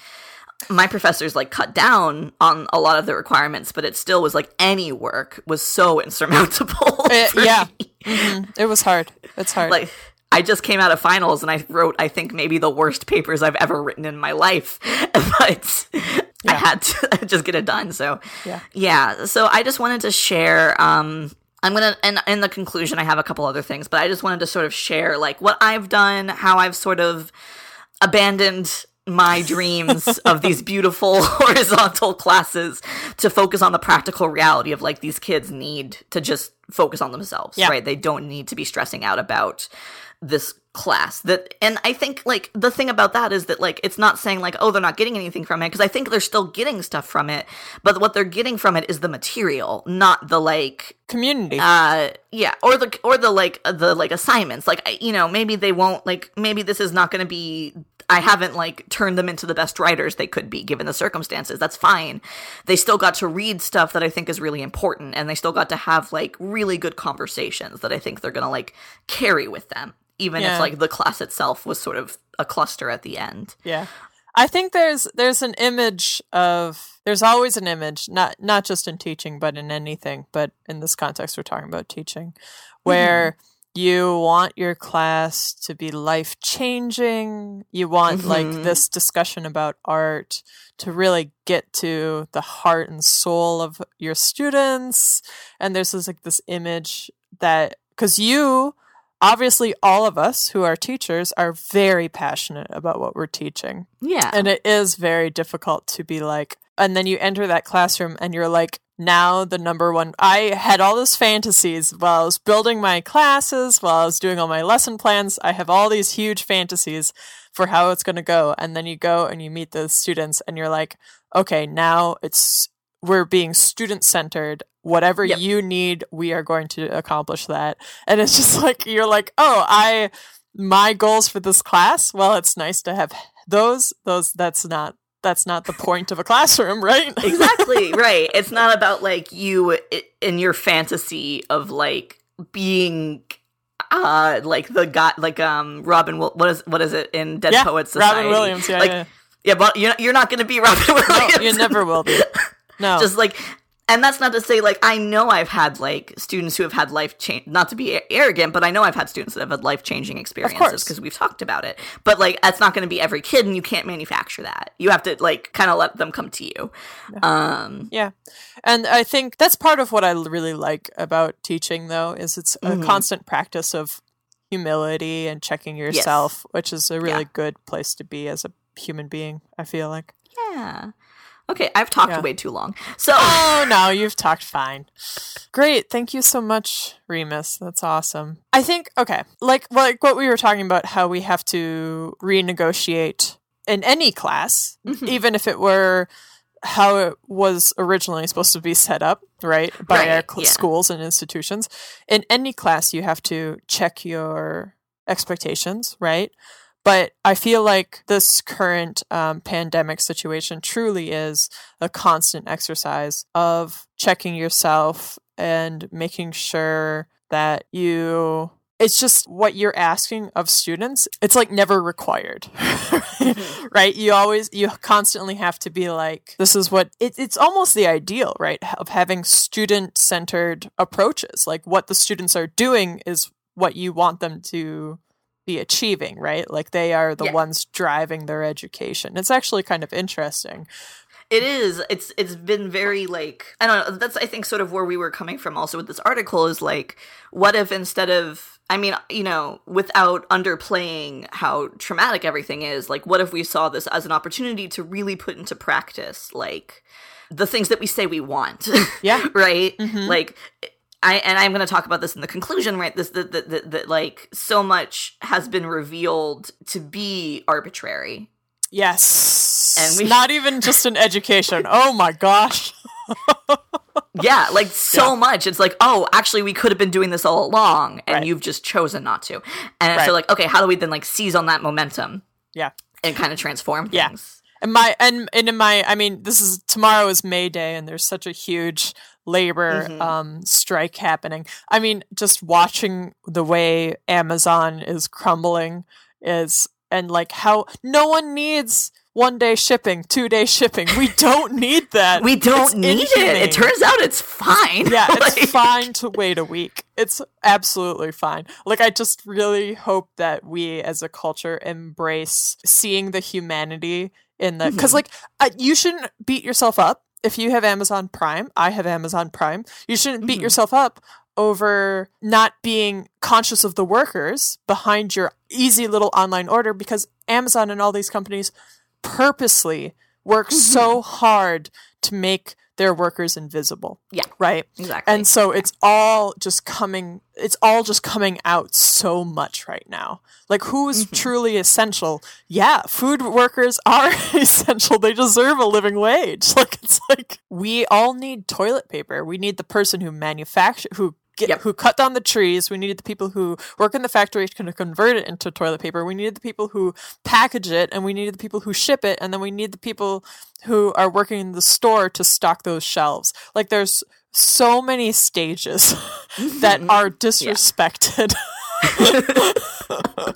my professors like cut down on a lot of the requirements but it still was like any work was so [laughs] insurmountable Uh, for yeah, me. hmm It was hard. It's hard. like I just came out of finals and I wrote, I think, maybe the worst papers I've ever written in my life. [laughs] but I had to [laughs] just get it done. So, Yeah. yeah. So I just wanted to share. Um, I'm gonna, and in the conclusion, I have a couple other things, but I just wanted to sort of share like what I've done, how I've sort of abandoned my dreams [laughs] of these beautiful horizontal classes to focus on the practical reality of like these kids need to just focus on themselves Yeah. right they don't need to be stressing out about this class that and i think like the thing about that is that like it's not saying like oh they're not getting anything from it because i think they're still getting stuff from it but what they're getting from it is the material not the like Community. uh yeah or the or the like uh, the like assignments. Like I- you know maybe they won't like maybe this is not going to be i haven't like turned them into the best writers they could be given the circumstances. That's fine. They still got to read stuff that i think is really important and they still got to have like really good conversations that i think they're going to like carry with them even Yeah. if like the class itself was sort of a cluster at the end Yeah. I think there's there's an image of there's always an image, not not just in teaching, but in anything, but in this context we're talking about teaching, where you want your class to be life changing. You want like Mhm. this discussion about art to really get to the heart and soul of your students. And there's this like this image that because you obviously all of us who are teachers are very passionate about what we're teaching. Yeah. And it is very difficult to be like and then you enter that classroom and you're like now the number one i had all these fantasies while i was building my classes while i was doing all my lesson plans. I have all these huge fantasies for how it's going to go. And then you go and you meet the students and you're like okay now it's we're being student centered whatever Yep. you need we are going to accomplish that. And it's just [laughs] like you're like oh i my goals for this class well it's nice to have those those that's not that's not the [laughs] point of a classroom right? [laughs] Exactly right. It's not about like you in your fantasy of like being uh like the guy like um robin what is what is it in dead yeah poets society? Robin williams yeah like yeah. yeah but you're, you're not gonna be robin no williams. you never will be no just like and that's not to say like i know i've had like students who have had life change not to be arrogant but i know i've had students that have had life changing experiences because we've talked about it but like that's not going to be every kid and you can't manufacture that you have to like kind of let them come to you um Yeah. And I think that's part of what i really like about teaching, though, is it's a Mhm. constant practice of humility and checking yourself, which is a really Yeah. good place to be as a human being, I feel like. Yeah. Okay, I've talked Yeah. way too long. So [laughs] Oh, no, you've talked fine. Great. Thank you so much, Remus. That's awesome. I think, okay, like, like what we were talking about, how we have to renegotiate in any class, Mhm. even if it were how it was originally supposed to be set up, right, by our cl- yeah. schools and institutions. In any class, you have to check your expectations, right? But I feel like this current um, pandemic situation truly is a constant exercise of checking yourself and making sure that you it's just what you're asking of students it's like never required [laughs] [laughs] right? You always you constantly have to be like this is what it, it's almost the ideal right of having student centered approaches. Like what the students are doing is what you want them to be achieving right like they are the Yeah. ones driving their education it's actually kind of interesting It is. It's it's been very like I don't know. That's I think sort of where we were coming from. Also with this article is like, what if instead of I mean, you know, without underplaying how traumatic everything is, like, what if we saw this as an opportunity to really put into practice like the things that we say we want? Yeah. [laughs] right. Mhm. Like. I, and I'm going to talk about this in the conclusion, right? This that, that, that, like so much has been revealed to be arbitrary, yes And we- not even just in education [laughs] oh my gosh Yeah, like [laughs] so Yeah. much. It's like, oh, actually, we could have been doing this all along, and Right. you've just chosen not to. And Right. so, like, okay, how do we then like seize on that momentum yeah and kind of transform Yeah. things? And my and, and in my I mean this is tomorrow is May Day and there's such a huge labor Mhm. um strike happening. I mean just watching the way Amazon is crumbling is and like how no one needs one day shipping, two day shipping. We don't [laughs] need that. We don't It's need it. inhumane. It turns out it's fine. yeah, [laughs] it's fine to wait a week. It's absolutely fine. Like, I just really hope that we as a culture embrace seeing the humanity in the. Because, Mhm. like, uh, you shouldn't beat yourself up if you have Amazon Prime. I have Amazon Prime. You shouldn't beat Mhm. yourself up over not being conscious of the workers behind your easy little online order because Amazon and all these companies purposely work so hard to make their workers invisible. Yeah. Right. exactly. And so it's all just coming it's all just coming out so much right now. Like who is Mhm. truly essential? Yeah, food workers are [laughs] essential. They deserve a living wage. [laughs] Like it's like we all need toilet paper. We need the person who manufacture who Get, Yep. who cut down the trees. We needed the people who work in the factory to convert it into toilet paper. We needed the people who package it, and we needed the people who ship it, and then we need the people who are working in the store to stock those shelves. Like there's so many stages [laughs] that are disrespected. [laughs]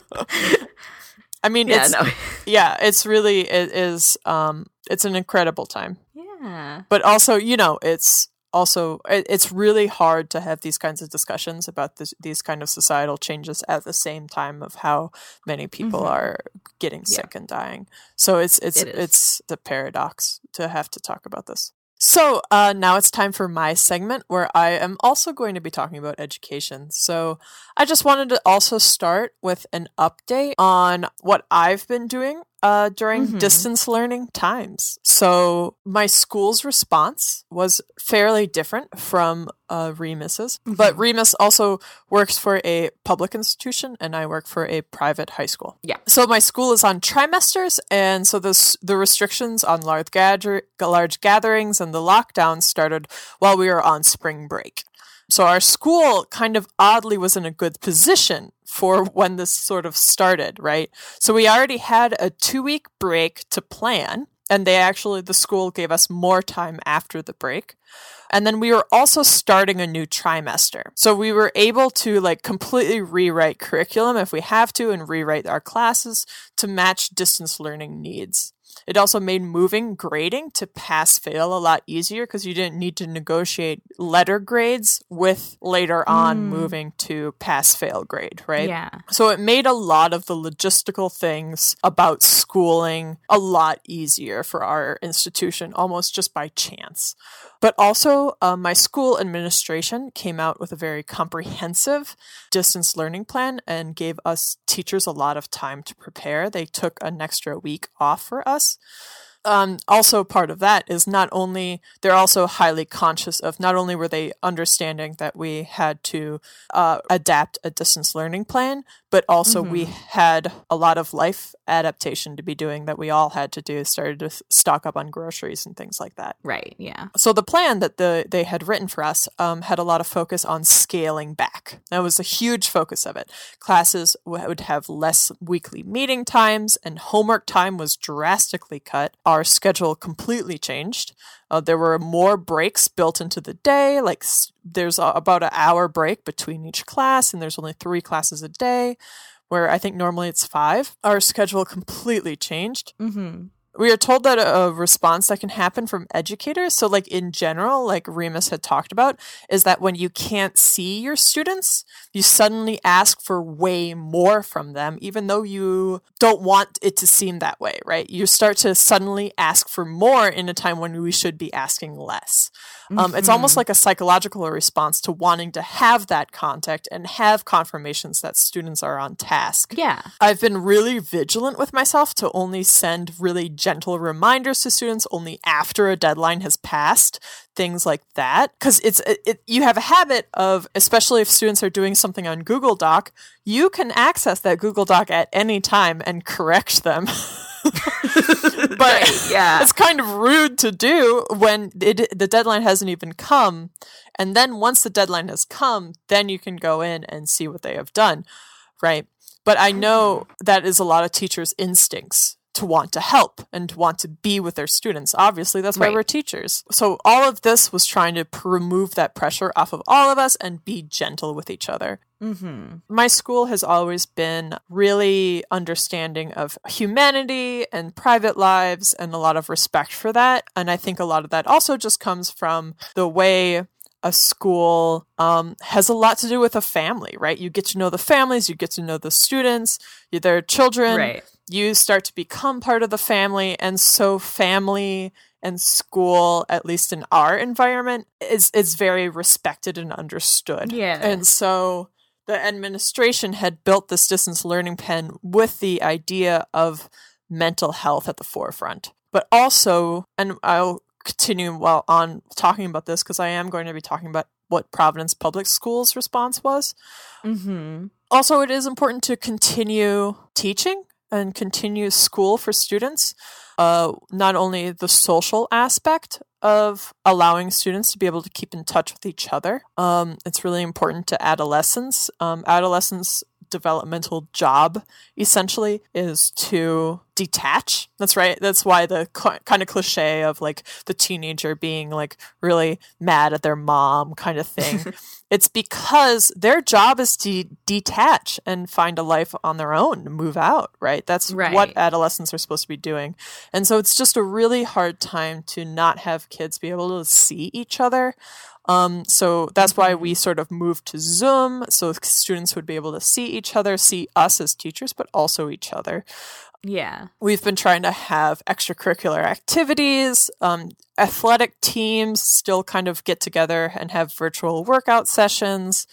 I mean, yeah, it's no. yeah, it's really it is um it's an incredible time. yeah. But also, you know, it's also it, it's really hard to have these kinds of discussions about this, these kind of societal changes at the same time of how many people Mhm. are getting Yeah. sick and dying. So it's it's It it's the paradox to have to talk about this. So uh, now it's time for my segment where I am also going to be talking about education. So I just wanted to also start with an update on what I've been doing uh, during Mhm. distance learning times. So my school's response was fairly different from uh, Remus's, but Mhm. Remus also works for a public institution and I work for a private high school. Yeah. So my school is on trimesters, and so this, the restrictions on large, gather, large gatherings and the lockdown started while we were on spring break. So our school kind of oddly was in a good position for when this sort of started, right? So we already had a two week break to plan, and they actually, the school gave us more time after the break. And then we were also starting a new trimester. So we were able to like completely rewrite curriculum if we have to and rewrite our classes to match distance learning needs. It also made moving grading to pass fail a lot easier because you didn't need to negotiate letter grades with later on Mm. moving to pass fail grade, right? Yeah. So it made a lot of the logistical things about schooling a lot easier for our institution, almost just by chance. But also, uh, my school administration came out with a very comprehensive distance learning plan and gave us teachers a lot of time to prepare. They took an extra week off for us. Um, also, part of that is not only they're also highly conscious of not only were they understanding that we had to uh, adapt a distance learning plan, but also we had a lot of life adaptation to be doing that we all had to do started to stock up on groceries and things like that Right. Yeah. so the plan that the they had written for us um, had a lot of focus on scaling back. That was a huge focus of it. Classes would have less weekly meeting times, and homework time was drastically cut. Our schedule completely changed. Uh, there were more breaks built into the day. Like there's a, about an hour break between each class, and there's only three classes a day. Where I think normally it's five. Our schedule completely changed Mm-hmm. We are told that a, response that can happen from educators so like in general like remus had talked about is that when you can't see your students you suddenly ask for way more from them even though you don't want it to seem that way right? You start to suddenly ask for more in a time when we should be asking less. Um, it's almost like a psychological response to wanting to have that contact and have confirmations that students are on task. Yeah. I've been really vigilant with myself to only send really gentle reminders to students only after a deadline has passed, things like that. Because it's it, you have a habit of, especially if students are doing something on Google Doc, you can access that Google Doc at any time and correct them. [laughs] [laughs] but Right, yeah. it's kind of rude to do when it, the deadline hasn't even come. And then once the deadline has come, then you can go in and see what they have done. Right. But I know mm-hmm. that is a lot of teachers' instincts to want to help and to want to be with their students. Obviously, that's why Right. we're teachers. So all of this was trying to remove that pressure off of all of us and be gentle with each other Mm-hmm. my school has always been really understanding of humanity and private lives and a lot of respect for that. And I think a lot of that also just comes from the way a school um, has a lot to do with a family, right? You get to know the families, you get to know the students, you- their children, Right. You start to become part of the family. And so, family and school, at least in our environment, is, is very respected and understood. Yeah. And so the administration had built this distance learning pen with the idea of mental health at the forefront. But also, and I'll continue while on talking about this because I am going to be talking about what Providence Public Schools response was. Mm-hmm. Also, it is important to continue teaching and continue school for students. Uh, not only the social aspect of allowing students to be able to keep in touch with each other. Um, it's really important to adolescents. Um, adolescents' developmental job essentially is to detach. That's right. That's why the cl- kind of cliche of like the teenager being like really mad at their mom kind of thing. [laughs] it's because their job is to detach and find a life on their own, move out, right? That's Right. what adolescents are supposed to be doing. And so it's just a really hard time to not have kids be able to see each other. Um, so that's why we sort of moved to Zoom so students would be able to see each other, see us as teachers, but also each other. Yeah. We've been trying to have extracurricular activities. Um, athletic teams still kind of get together and have virtual workout sessions.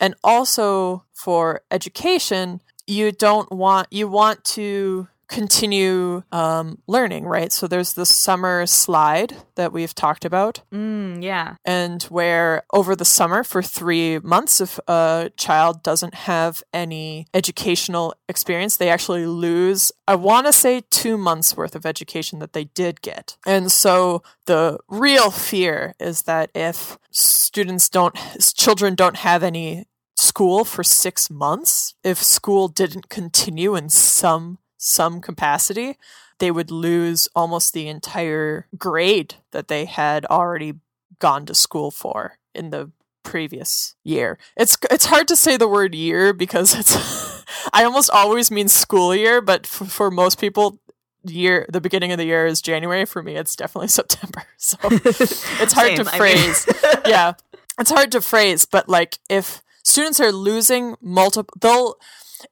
And also for education, you don't want, you want to continue um, learning, right? So there's the summer slide that we've talked about Mm, yeah. and where over the summer for three months if a child doesn't have any educational experience they actually lose i want to say two months worth of education that they did get and so the real fear is that if students don't children don't have any school for six months if school didn't continue in some some capacity they would lose almost the entire grade that they had already gone to school for in the previous year. It's it's hard to say the word year because it's [laughs] I almost always mean school year, but f- for most people year the beginning of the year is January for me it's definitely [laughs] September. So [laughs] it's hard to Same, I mean- phrase. yeah. It's hard to phrase, but like if students are losing multiple they'll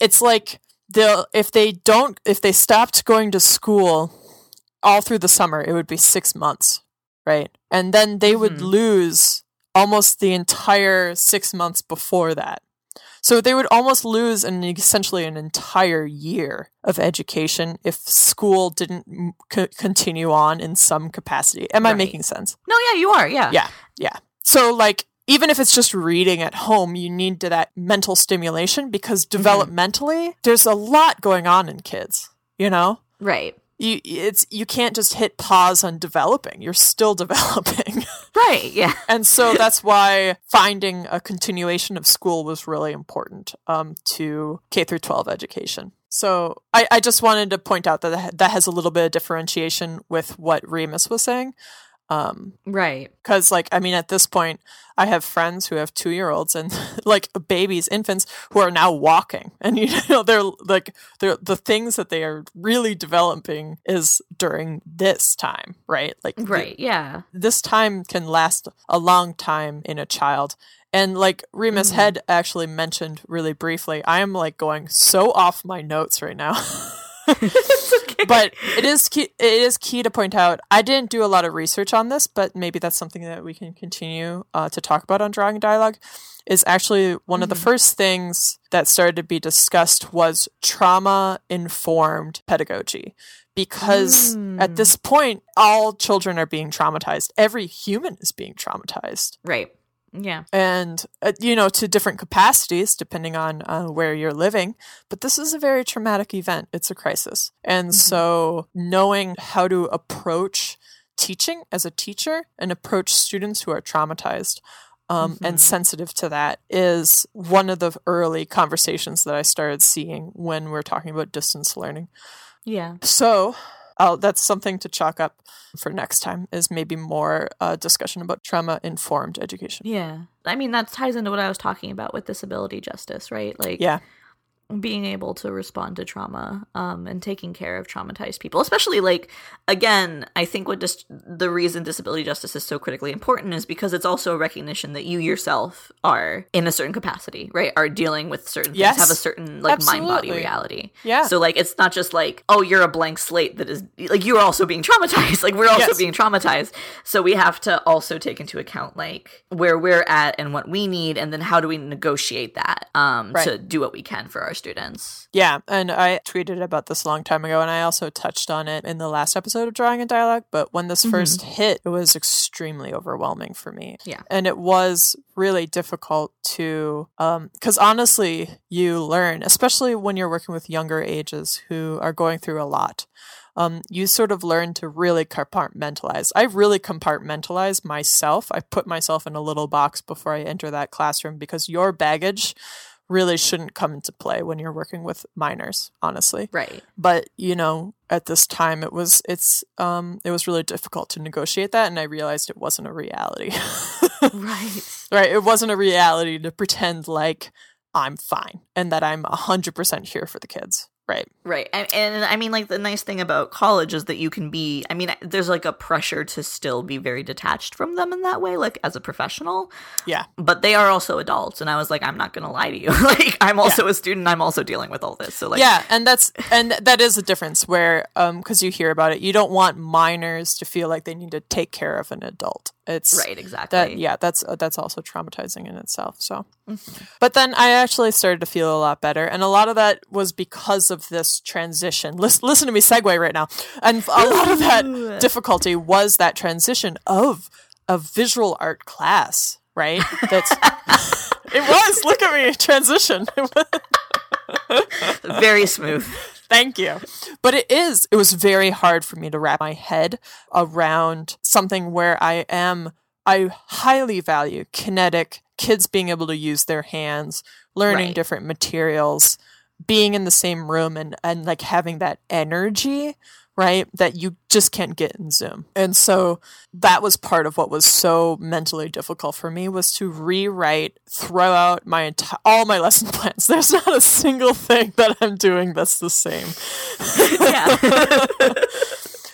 it's like they'll if they don't if they stopped going to school all through the summer it would be 6 months, right? And then they would Mhm. lose almost the entire 6 months before that. So they would almost lose an essentially an entire year of education if school didn't co- continue on in some capacity. Am I making sense? No, yeah, you are. Yeah. Yeah. Yeah. So like even if it's just reading at home, you need to that mental stimulation because developmentally, there's a lot going on in kids, you know? Right. You it's you can't just hit pause on developing. You're still [laughs] developing. Right. Yeah. and so that's why finding a continuation of school was really important um, to K through 12 education. So I, I just wanted to point out that that has a little bit of differentiation with what Remus was saying. Um, right. Because, like, I mean, at this point, I have friends who have two year olds and [laughs] like babies, infants who are now walking, [laughs] and you know, they're like, they're the things that they are really developing is during this time, right? Like, right, the, yeah. This time can last a long time in a child. And like Remus mm. had actually mentioned really briefly, I am like going so off my notes right now. [laughs] okay. But it is key, it is key to point out. I didn't do a lot of research on this, but maybe that's something that we can continue uh, to talk about on drawing dialogue. Is actually one mm-hmm. of the mm-hmm. first things that started to be discussed was trauma informed pedagogy because mm. at this point all children are being traumatized every human is being traumatized right yeah. And, uh, you know, to different capacities depending on uh, where you're living. But this is a very traumatic event. It's a crisis. And mm-hmm. so knowing how to approach teaching as a teacher and approach students who are traumatized um, mm-hmm. and sensitive to that is one of the early conversations that I started seeing when we're talking about distance learning. Yeah. So I'll, that's something to chalk up for next time is maybe more uh, discussion about trauma informed education. Yeah. I mean, that ties into what I was talking about with disability justice, right? Like, yeah being able to respond to trauma um, and taking care of traumatized people especially like again i think what dis- the reason disability justice is so critically important is because it's also a recognition that you yourself are in a certain capacity right are dealing with certain yes. things have a certain like mind body reality yeah so like it's not just like oh you're a blank slate that is like you're also being traumatized [laughs] like we're also yes. being traumatized so we have to also take into account like where we're at and what we need and then how do we negotiate that um right. to do what we can for our students. Yeah, and I tweeted about this a long time ago, and I also touched on it in the last episode of Drawing and Dialogue. But when this mm-hmm. first hit, it was extremely overwhelming for me. Yeah. And it was really difficult to, because um, honestly, you learn, especially when you're working with younger ages who are going through a lot. Um, you sort of learn to really compartmentalize. I really compartmentalize myself. I put myself in a little box before I enter that classroom because your baggage really shouldn't come into play when you're working with minors honestly. Right. But you know at this time it was it's um it was really difficult to negotiate that and i realized it wasn't a reality. [laughs] Right. Right it wasn't a reality to pretend like i'm fine and that i'm 100% here for the kids Right. Right. And, and, I mean, like, the nice thing about college is that you can be, I mean, there's like a pressure to still be very detached from them in that way, like as a professional. Yeah. But they are also adults. And I was like, I'm not going to lie to you. [laughs] like, I'm also yeah. a student. I'm also dealing with all this. So, like, yeah. And that's, and that is a difference where, um, cause you hear about it, you don't want minors to feel like they need to take care of an adult. It's right, exactly. That yeah, that's uh, that's also traumatizing in itself. So, mm-hmm. but then I actually started to feel a lot better, and a lot of that was because of this transition. Listen, listen to me segue right now, and a lot of that difficulty was that transition of a visual art class. Right, that's [laughs] it was. Look at me transition. [laughs] Very smooth. Thank you. But it is, it was very hard for me to wrap my head around something where I am, I highly value kinetic, kids being able to use their hands, learning right. different materials, being in the same room and, and like having that energy right? That you just can't get in Zoom. And so that was part of what was so mentally difficult for me was to rewrite, throw out my entire all my [laughs] lesson plans. There's not a single thing that I'm doing that's the same. Yeah.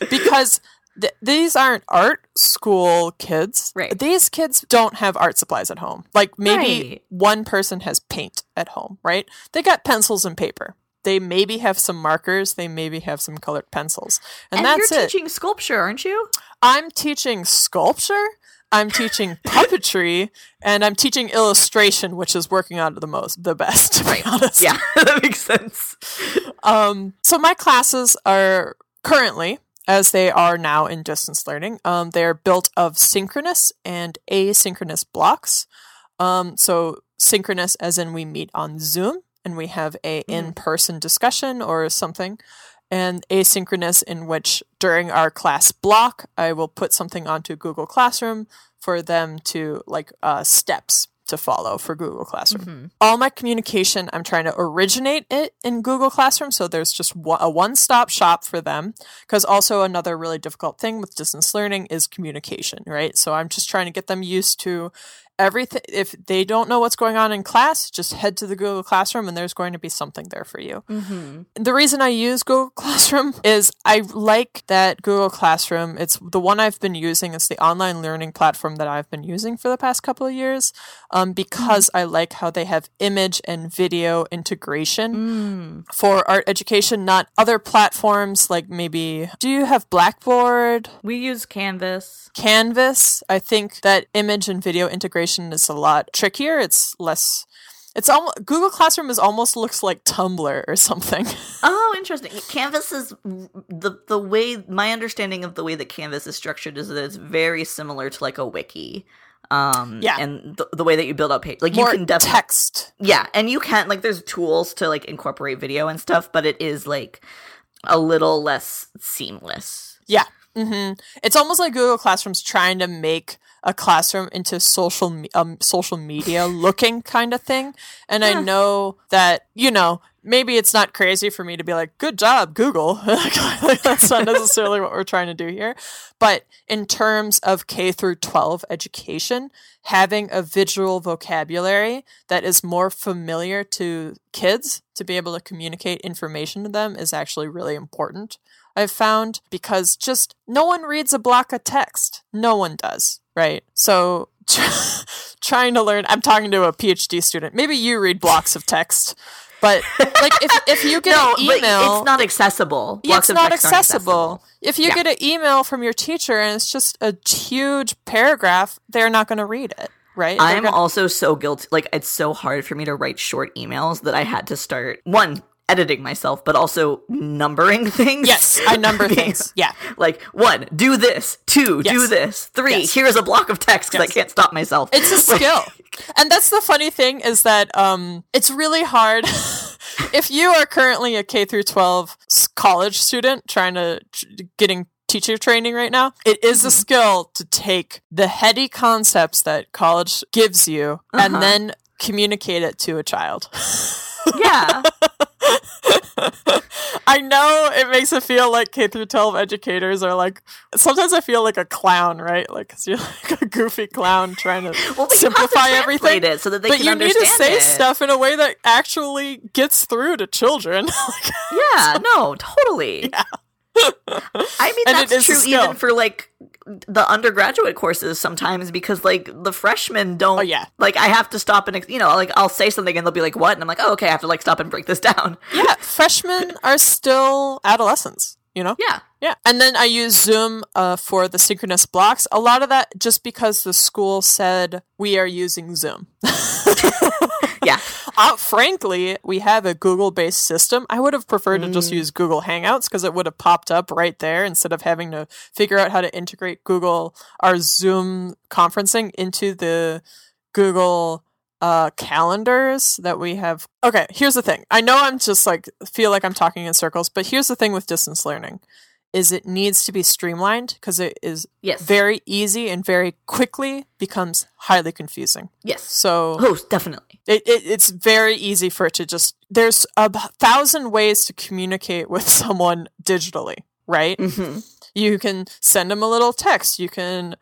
[laughs] because th- these aren't art school kids. Right. These kids don't have art supplies at home. Like maybe right. one person has paint at home, right? They got pencils and paper they maybe have some markers, they maybe have some colored pencils, and, and that's you're it. teaching sculpture, aren't you? I'm teaching sculpture. I'm teaching [laughs] puppetry, and I'm teaching illustration, which is working out the most, the best. [laughs] To be honest, yeah, [laughs] that makes sense. Um, so my classes are currently as they are now in distance learning. Um, they are built of synchronous and asynchronous blocks. Um, so synchronous as in we meet on Zoom and we have a Mhm. in-person discussion or something. And asynchronous in which during our class block, I will put something onto Google Classroom for them to like uh, steps to follow for Google Classroom Mhm. all my communication i'm trying to originate it in google classroom so there's just a one-stop shop for them because also another really difficult thing with distance learning is communication right so i'm just trying to get them used to everything if they don't know what's going on in class just head to the google classroom and there's going to be something there for you Mhm. the reason I use Google [laughs] Classroom is I like that Google Classroom. It's the one I've been using. It's the online learning platform that I've been using for the past couple of years um, because I like how they have image and video integration Mm. for art education, not other platforms like maybe. Do you have Blackboard? We use Canvas. Canvas. I think that image and video integration is a lot trickier. It's less. It's almost Google Classroom is almost looks like Tumblr or something. [laughs] Oh, interesting. Canvas is the the way my understanding of the way that Canvas is structured is that it's very similar to like a wiki. Um, Yeah. and the, the way that you build up page, like More you can definitely text. Yeah, and you can like there's tools to like incorporate video and stuff, but it is like a little less seamless. Yeah. Mm-hmm. It's almost like Google Classroom's trying to make a classroom into social me- um, social media [laughs] looking kind of thing. And Yeah. I know that you know maybe it's not crazy for me to be like, "Good job, Google." [laughs] That's not necessarily what we're trying to do here. But in terms of K through 12 education, having a visual vocabulary that is more familiar to kids to be able to communicate information to them is actually really important. I've found because just no one reads a block of text. No one does, right? So [laughs] trying to learn, I'm talking to a PhD student. Maybe you read blocks of text, but like if, if you get [laughs] no, an email, it's not accessible. yeah, Blocks it's not aren't accessible. If you Yeah. get an email from your teacher and it's just a huge paragraph, they're not going to read it, right? I'm gonna- also so guilty. Like it's so hard for me to write short emails that I had to start one editing myself, but also numbering [laughs] things. yes, I number [laughs] things. Yeah, Like one, do this. Two, do this. Three, Yes. here's a block of text because Yes. I can't stop myself. it's a [laughs] skill, and that's the funny thing is that um, it's really hard. if you are currently a K through 12 college student trying to getting teacher training right now, it is a skill to take the heady concepts that college gives you Uh-huh. and then communicate it to a child. yeah. [laughs] I know it makes it feel like K through 12 educators are like sometimes I feel like a clown, right? Like cuz you're [laughs] like a goofy clown trying to [laughs] Well, simplify to everything. it so that they but can you need to say it. stuff in a way that actually gets through to children. Yeah, no, totally. Yeah. I mean, And that's true even for like the undergraduate courses sometimes because like the freshmen don't. Oh, yeah. Like I have to stop and you know like I'll say something and they'll be like, "What?" and I'm like, "Oh, okay, I have to like stop and break this [laughs] down." yeah, freshmen are still adolescents, you know? Yeah. Yeah. And then I use Zoom uh, for the synchronous blocks. A lot of that just because the school said we are using Zoom. [laughs] [laughs] Yeah. Uh, frankly, we have a Google based system. I would have preferred to Mm. just use Google Hangouts because it would have popped up right there instead of having to figure out how to integrate Google, our Zoom conferencing into the Google uh, calendars that we have. Okay, here's the thing. I know I'm just like, feel like I'm talking in circles, but here's the thing with distance learning is it needs to be streamlined because it is Yes. very easy and very quickly becomes highly confusing. yes. So Oh, definitely. it, it, it's very easy for it to just there's a thousand ways to communicate with [laughs] someone digitally right hmm you can send them a little text you can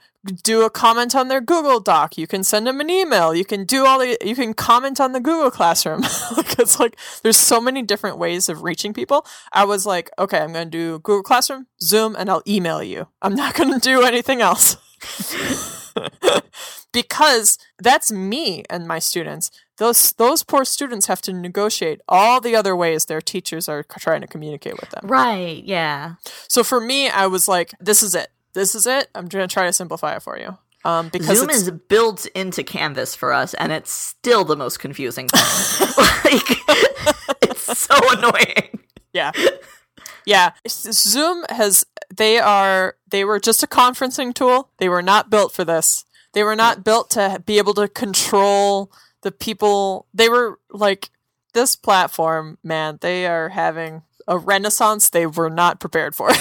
do a comment on their google doc. You can send them an email. You can do all the you can comment on the google classroom. [laughs] It's like there's so many different ways of reaching people. I was like okay i'm going to do google classroom zoom and i'll email you. I'm not [laughs] going to do anything else. [laughs] Because that's me and my students. Those those poor students have to negotiate all the other ways their teachers are trying to communicate with them. Right. Yeah. so for me i was like this is it this is it i'm going to try to simplify it for you um, because Zoom is built into Canvas for us, and it's still the most confusing thing. [laughs] like, [laughs] it's so annoying. yeah yeah zoom has they are they were just a conferencing tool they were not built for this They were not built to be able to control the people. They were like this platform, man. They are having a renaissance they were not prepared for. [laughs]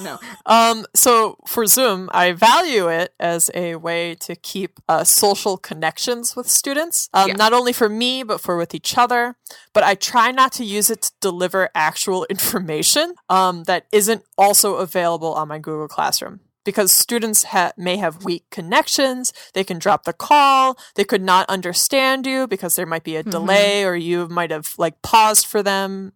No. Um, so for Zoom, I value it as a way to keep uh, social connections with students, um, Yeah. not only for me, but for with each other. But I try not to use it to deliver actual [laughs] information um, that isn't also available on my Google Classroom. Because students ha- may have weak connections, they can drop the call, they could not understand you because there might be a delay or you might have like paused for them.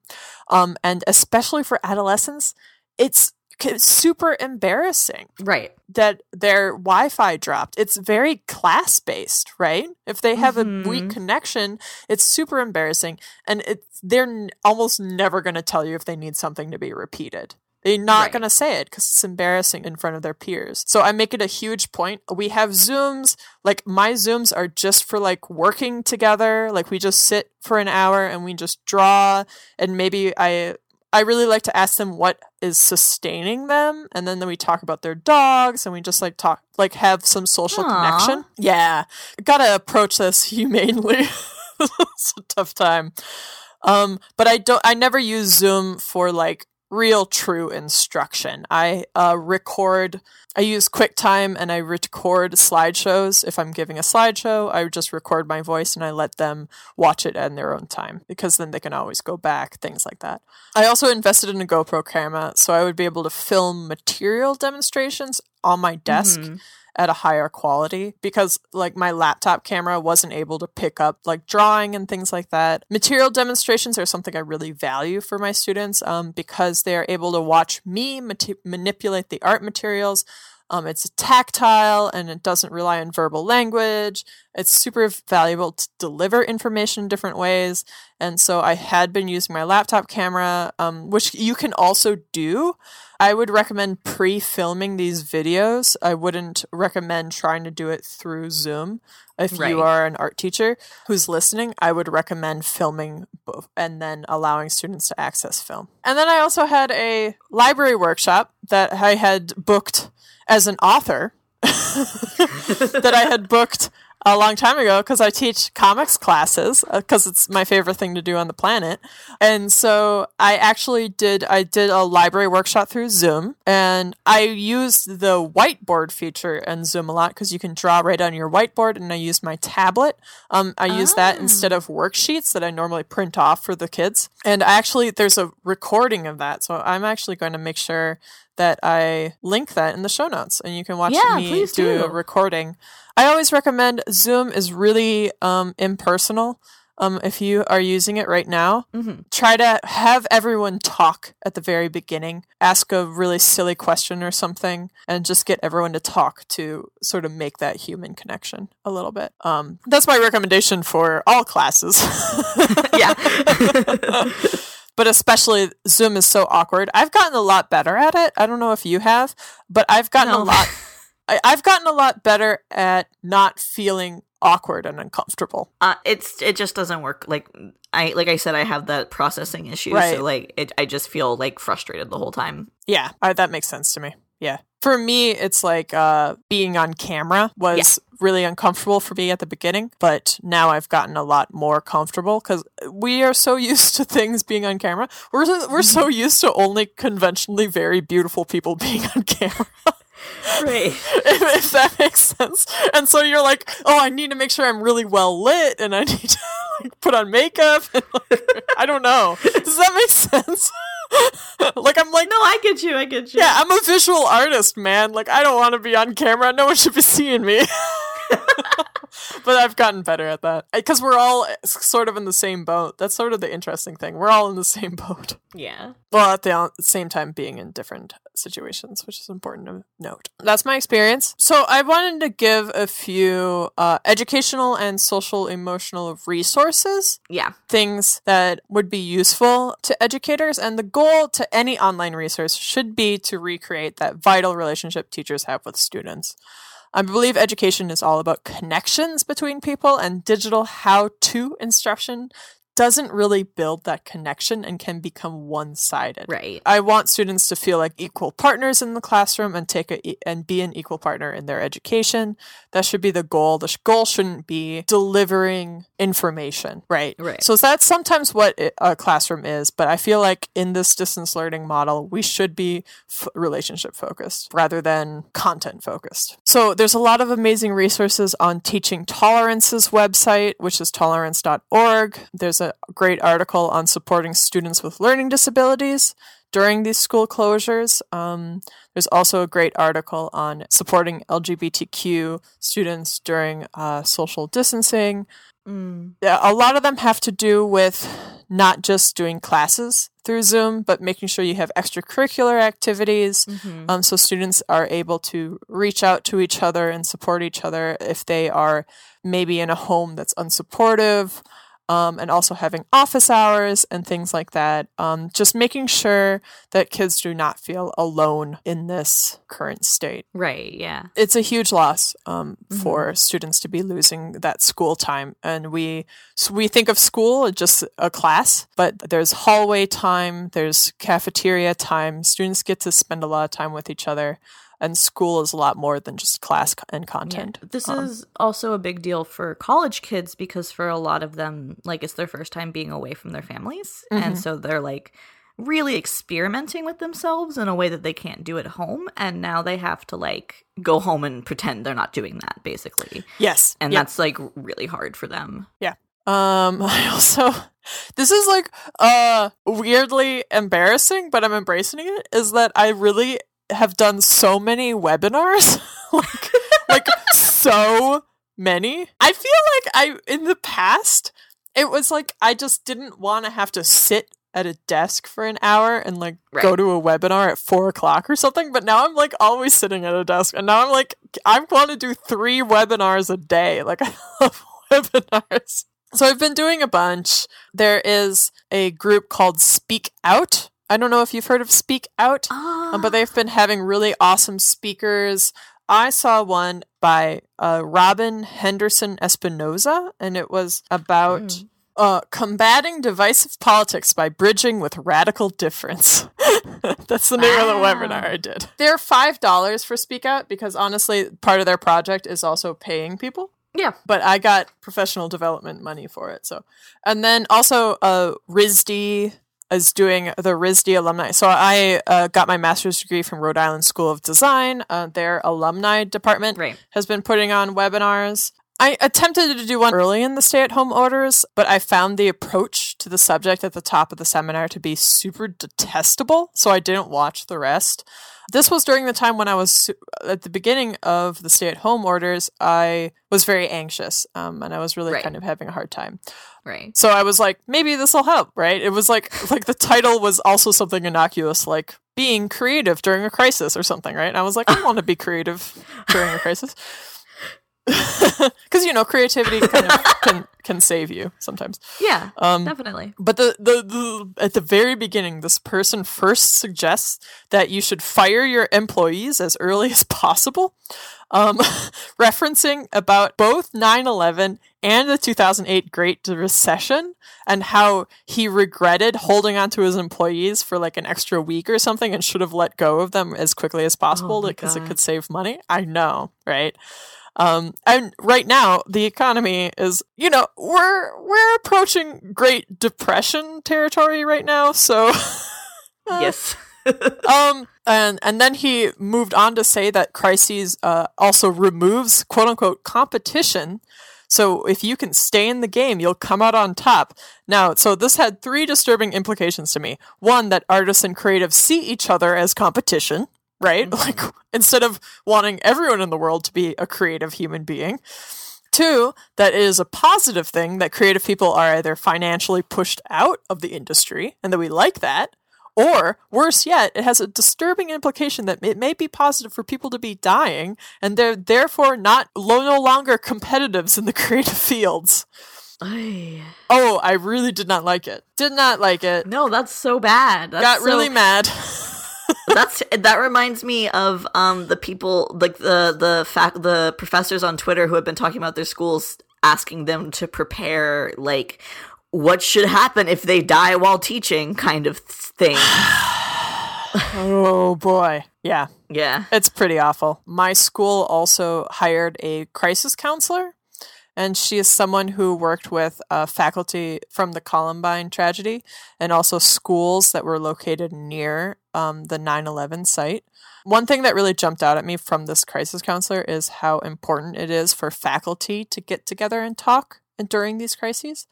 Um, and especially for adolescents, it's super embarrassing Right. that their Wi-Fi dropped. It's very class-based, right? If they have a weak Mhm. connection, it's super embarrassing, and it's they're n- almost never going to tell you if they need something to be repeated. They're not Right. going to say it because it's embarrassing in front of their peers. So I make it a huge point. We have Zooms, like my Zooms are just for like working together. Like we just sit for an hour and we just draw, and maybe I I really like to ask them what is sustaining them, and then, then we talk about their dogs, and we just like talk, like have some social Aw. connection. Yeah, gotta approach this [laughs] humanely. [laughs] it's a tough time, um, but I don't. I never use Zoom for like real, true instruction. I uh, record. I use QuickTime and I record slideshows. If I'm giving a slideshow, I just record my voice and I let them watch it in their own time because then they can always go back, things like that. I also invested in a GoPro camera so I would be able to film material demonstrations on my desk Mhm. At a higher quality because like my laptop camera wasn't able to pick up like drawing and things like that. Material demonstrations are something I really value for my students um, because they are able to watch me mati- manipulate the art materials. Um, it's tactile and it doesn't rely on verbal language. It's super valuable to deliver information in different ways. And so I had been using my laptop camera, um, which you can also do. I would recommend pre filming these videos. I wouldn't recommend trying to do it through Zoom. If Right. you are an art teacher who's listening, I would recommend filming both and then allowing students to access film. And then I also had a library workshop that I had booked as an author [laughs] that I had booked a long time ago because I teach comics classes because it's my favorite thing to do on the planet. And so I actually did I did a library workshop through Zoom and I used the whiteboard feature in Zoom a lot because you can draw right on your whiteboard and I used my tablet. Um, I use that Ah. instead of worksheets that I normally print off for the kids. And I actually there's a recording of that. So I'm actually going to make sure that I link that in the show notes and you can watch Yeah, me do do. a recording. I always recommend Zoom is really um, impersonal. Um, if you are using it right now, Mhm. try to have everyone talk at the very beginning. Ask a really silly question or something, and just get everyone to talk to sort of make that human connection a little bit. Um, that's my recommendation for all classes. [laughs] yeah. [laughs] but especially Zoom is so awkward. I've gotten a lot better at it. I don't know if you have, but I've gotten a No. lot. [laughs] I, I've gotten a lot better at not feeling awkward and uncomfortable. Uh, it's it just doesn't work. Like I like I said, I have that processing issue, Right. so like it, I just feel like frustrated the whole time. Yeah, I, that makes sense to me. Yeah. For me, it's like uh, being on camera was really uncomfortable for me at the beginning, but now I've gotten a lot more comfortable because we are so [laughs] used to things being on camera. We're we're so used to only conventionally very beautiful people [laughs] being on camera. Right. [laughs] if, if that makes sense. And so you're like, oh, I need to make sure I'm really well lit, and I need to [laughs] like, put on makeup. And, like, I don't know. Does that make sense? [laughs] like I'm like, No, I get you. I get you. yeah, I'm a visual artist, man. Like I don't want to be on camera. No one should be seeing me. But I've gotten better at that because we're all sort of in the same boat. That's sort of the interesting thing. We're all in the same [laughs] boat. Yeah. Well, at the same time, being in different situations, which is important to note. That's my experience. So, I wanted to give a few uh, educational and social emotional resources, Yeah. things that would be useful to educators. And the goal to any online resource should be to recreate that vital relationship teachers have with students. I believe education is all about connections between people, and digital how to instruction doesn't really build that connection and can become one-sided. Right. I want students to feel like equal partners in the classroom and take a and be an equal partner in their education. That should be the goal. The goal shouldn't be delivering information, right? Right. So that's sometimes what a classroom is, but I feel like in this distance learning model, we should be f- relationship focused rather than content focused. So there's a lot of amazing resources on Teaching Tolerance's website, which is tolerance.org. There's a great article on supporting students with learning disabilities during these school closures. Um, there's also a great article on supporting LGBTQ students during uh, social distancing. Mm. A lot of them have to do with not just doing classes through Zoom, but making sure you have extracurricular activities. Mhm. Um, so students are able to reach out to each other and support each other if they are maybe in a home that's unsupportive, um, and also having office hours and things like that. Um, just making sure that kids do not feel alone in this current state. Right. Yeah. It's a huge loss um, for students to be losing that school time, and we so we think of school as just a class, but there's hallway time, there's cafeteria time. Students get to spend a lot of time with each other, and school is a lot more than just class and content. This Um, is also a big deal for college kids because for a lot of them, like it's their first time being away from their families. And Mhm. so they're like really experimenting with themselves in a way that they can't do at home. And now they have to like go home and pretend they're not doing that, basically. yes, And yeah. that's like really hard for them. Yeah. Um, [laughs] I also, this is like, uh, weirdly embarrassing, but I'm embracing it, is that I really have done so many webinars. [laughs] like, like, so many. I feel like I, in the past, it was like I just didn't want to have to sit at a desk for an hour and like go to a webinar at four o'clock or something. But now I'm like always sitting at a desk, and now I'm like I want to do three webinars a day. Like [laughs] I love webinars. So I've been doing a bunch. There is a group called Speak Out. I don't know if you've heard of Speak Out. Um, but they've been having really awesome speakers. I saw one by uh, Robyn Henderson Espinoza, and it was about Mm. uh, combating divisive politics by bridging with radical difference. [laughs] That's the name of the webinar I did. They're five dollars for Speak Out because honestly, part of their project is also paying people Yeah. but I got professional development money for it. So, and then also, uh, RISD is doing the RISD alumni. So I uh, got my master's degree from Rhode Island School of Design. Uh, their alumni department Right. has been putting on webinars. I attempted to do one early in the stay at home orders, but I found the approach to the subject at the top of the seminar to be super detestable, so I didn't watch the rest. This was during the time when I was at the beginning of the stay at home orders. I was very anxious, um, and I was really Right. kind of having a hard time. Right. So I was like, maybe this will help, right? It was like [laughs] like the title was also something innocuous, like being creative during a crisis or something, right? And I was like, I want to be creative during a crisis. [laughs] [laughs] Because you know, creativity kind of [laughs] can can save you sometimes. Yeah. Um, definitely. but the, the the at the very beginning, this person first suggests that you should fire your employees as early [laughs] as possible, um, referencing about both 9/11 and the 2008 Great Recession, and how he regretted holding on to his employees for like an extra week or something, and should have let go of them as quickly as possible Oh because it could save money. I know, right? Um, and right now the economy is, you know, we're we're approaching Great Depression territory right now. So, [laughs] yes. [laughs] um, and and then he moved on to say that crises uh, also removes quote unquote competition. So if you can stay in the game, you'll come out on top. Now, so this had three disturbing implications to me. One, that artists and creatives see each other as competition, right? [laughs] Mm-hmm. Like instead of wanting everyone in the world to be a creative human being. Two, that it is a positive thing that creative people are either financially pushed out of the industry and that we like that, or worse yet, it has a disturbing implication that it may be positive for people to be dying and they're therefore not no longer competitives in the [laughs] creative fields. Ay. Oh, I really did not like it. Did not like it. No, that's so bad. That's Got so- really mad. [laughs] that's that reminds me of um the people like the the fact the professors on Twitter who have been talking about their schools asking them to prepare like what should happen if they die while teaching kind of thing. [sighs] oh boy. Yeah. Yeah. It's pretty awful. My school also hired a crisis counselor, and she is someone who worked with uh, faculty from the Columbine tragedy and also schools that were located near um, the 9 11 site. One thing that really jumped out at me from this crisis counselor is how important it is for faculty to get together and talk during these crises.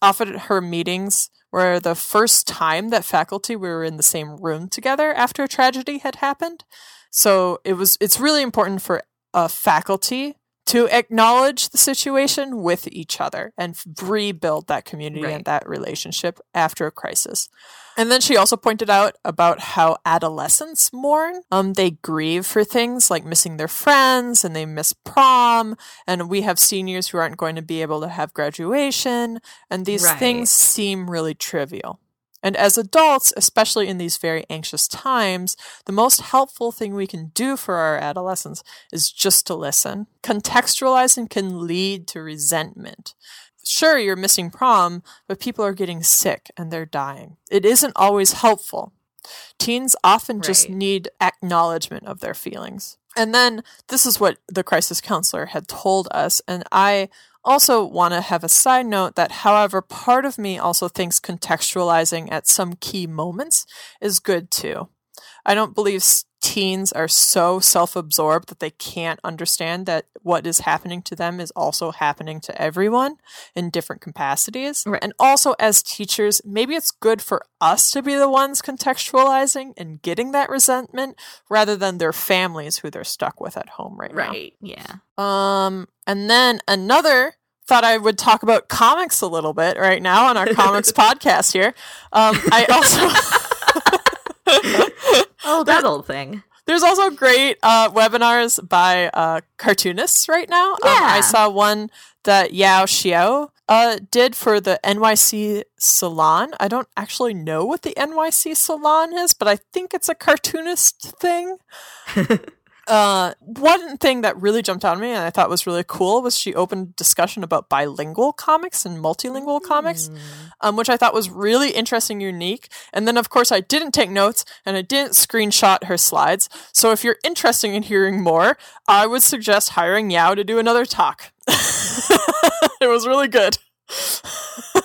Often her meetings were the first time that faculty were in the same room together after a tragedy had happened. So it was it's really important for a faculty to acknowledge the situation with each other and rebuild that community right. and that relationship after a crisis. And then she also pointed out about how adolescents mourn. Um, they grieve for things like missing their friends and they miss prom. And we have seniors who aren't going to be able to have graduation. And these right. things seem really trivial. And as adults, especially in these very anxious times, the most helpful thing we can do for our adolescents is just to listen. Contextualizing can lead to resentment sure, you're missing prom, but people are getting sick and they're dying. It isn't always helpful. Teens often right. just need acknowledgement of their feelings. And then this is what the crisis counselor had told us. And I also want to have a side note that, however, part of me also thinks contextualizing at some key moments is good too. I don't believe teens are so self-absorbed that they can't understand that what is happening to them is also happening to everyone in different capacities. Right. And also as teachers, maybe it's good for us to be the ones contextualizing and getting that resentment rather than their families who they're stuck with at home right, right. now. Right. Yeah. Um and then another thought I would talk about comics a little bit right now on our [laughs] comics podcast here. Um I also [laughs] oh, that old thing. There's also great uh, webinars by uh, cartoonists right now. Yeah. Um, I saw one that Yao Xiao uh, did for the NYC Salon. I don't actually know what the NYC Salon is, but I think it's a cartoonist thing. [laughs] Uh, one thing that really jumped out at me and I thought was really cool was she opened discussion about bilingual comics and multilingual mm. comics, um, which I thought was really interesting, unique. And then, of course, I didn't take notes and I didn't screenshot her slides. So if you're interested in hearing more, I would suggest hiring Yao to do another talk. [laughs] it was really good. [laughs]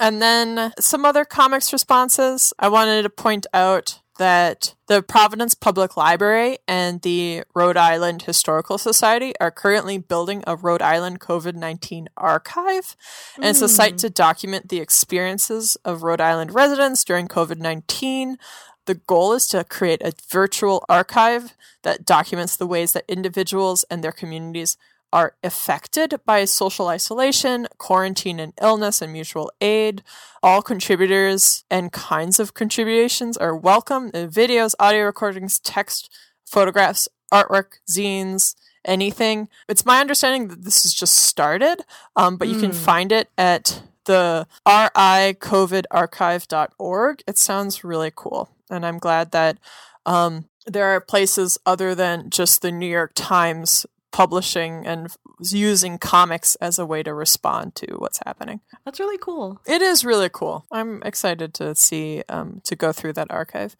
and then some other comics responses. I wanted to point out that the Providence Public Library and the Rhode Island Historical Society are currently building a Rhode Island COVID 19 archive. And mm. it's a site hmm. to document the experiences of Rhode Island residents during COVID 19. The goal is to create a virtual archive that documents the ways that individuals and their communities are affected by social isolation, quarantine and illness, and mutual aid. All contributors and kinds of contributions are welcome. Videos, audio recordings, text, photographs, artwork, zines, anything. It's my understanding that this has just started, um, but you mm. can hmm. find it at the ricovidarchive.org. It sounds really cool. And I'm glad that um, there are places other than just the New York Times publishing and using comics as a way to respond to what's happening. That's really cool. It is really cool. I'm excited to see um, to go through that archive.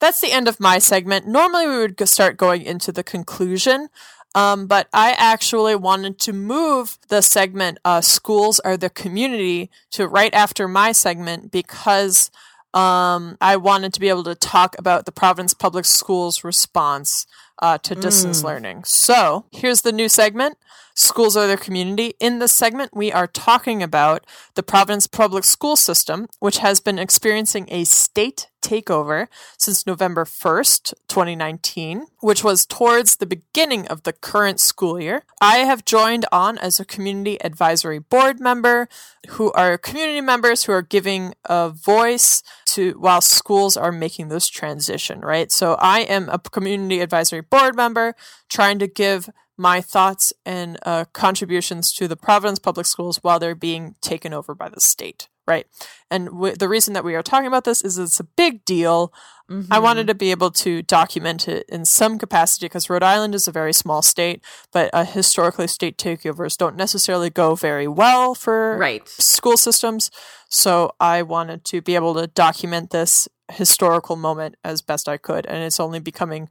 That's the end of my segment. Normally, we would start going into the conclusion. Um, but I actually wanted to move the segment, uh, Schools Are the Community, to right after my segment because um, I wanted to be able to talk about the Providence Public Schools response uh, to distance mm. learning. So here's the new segment Schools Are Their Community. In this segment, we are talking about the Providence Public School System, which has been experiencing a state takeover since November 1st, 2019, which was towards the beginning of the current school year. I have joined on as a community advisory board member who are community members who are giving a voice to while schools are making this transition, right? So I am a community advisory board member trying to give my thoughts and uh, contributions to the Providence Public Schools while they're being taken over by the state right? And w- the reason that we are talking about this is it's a big deal. I wanted to be able to document it in some capacity because Rhode Island is a very small state, but uh, historically, state takeovers don't necessarily go very well for Right. school systems. So I wanted to be able to document this historical moment as best I could. And it's only becoming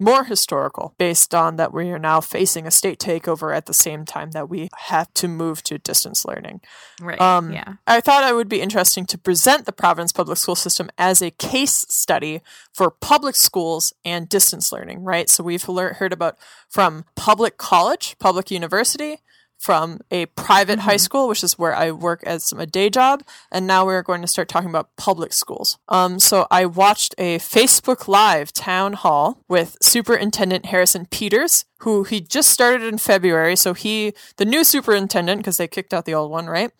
more historical based on that we are now facing a state takeover at the same time that we have to move to distance learning. Right. Um, yeah. I thought it would be interesting to present the Providence public school system as a case study for public schools and distance learning, right? So we've lear- heard about from public college, public university, from a private high school, which is where I work as a day job, and now we're going to start talking about public schools. Um, so I watched a Facebook Live town hall with Superintendent Harrison Peters, who he just started in February. So he, the new superintendent, because they kicked out the old one, right?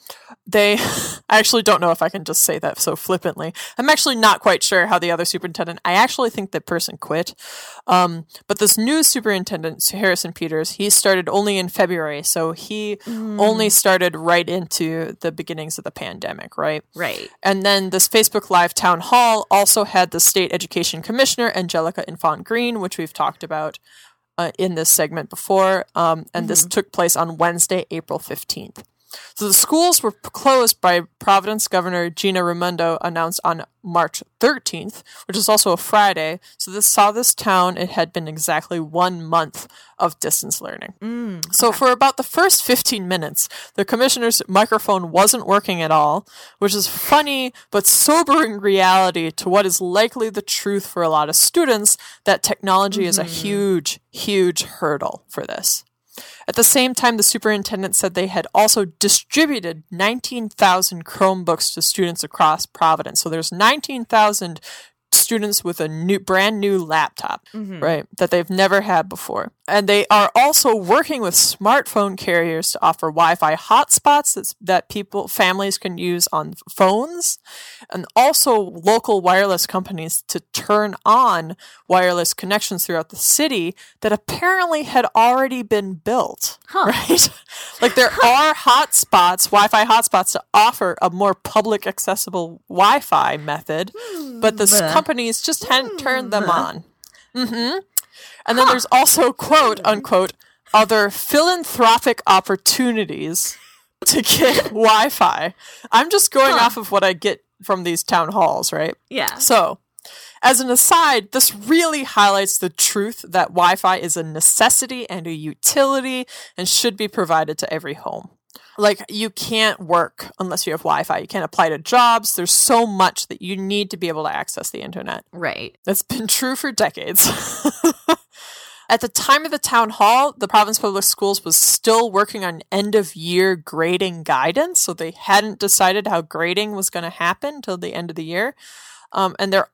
They, [laughs] I actually don't know if I can just say that so flippantly. I'm actually not quite sure how the other superintendent, I actually think that person quit. Um, but this new superintendent, Harrison Peters, he started only in February. So he only started right into the beginnings of the pandemic, right? Right. And then this Facebook Live town hall also had the state education commissioner, Angelica Infante Green, which we've talked about uh, in this segment before. Um, and this took place on Wednesday, April 15th. So the schools were closed by Providence Governor Gina Raimondo announced on March 13th, which is also a Friday. So this saw this town, it had been exactly one month of distance learning. Mm, so for about the first 15 minutes, the commissioner's microphone wasn't working at all, which is funny but sobering reality to what is likely the truth for a lot of students that technology is a mm-hmm. huge, huge hurdle for this. At the same time, the superintendent said they had also distributed 19,000 Chromebooks to students across Providence. So there's 19,000 students with a new brand new laptop, mm-hmm. right, that they've never had before. And they are also working with smartphone carriers to offer Wi-Fi hotspots that's, that people families can use on phones, and also local wireless companies to turn on wireless connections throughout the city that apparently had already been built. Right? [laughs] like there are hotspots, Wi-Fi hotspots to offer a more public accessible Wi-Fi method, but the s- companies just hadn't turned them on. hmm And then there's also quote unquote other philanthropic opportunities to get [laughs] Wi-Fi. I'm just going off of what I get from these town halls, right? Yeah. So, as an aside, this really highlights the truth that Wi Fi is a necessity and a utility and should be provided to every home. Like, you can't work unless you have Wi Fi. You can't apply to jobs. There's so much that you need to be able to access the internet. Right. That's been [laughs] true for decades. [laughs] At the time of the town hall, the Providence Public Schools was still working on end of year grading guidance, so they hadn't decided how grading was going to happen till the end of the year, um, and they're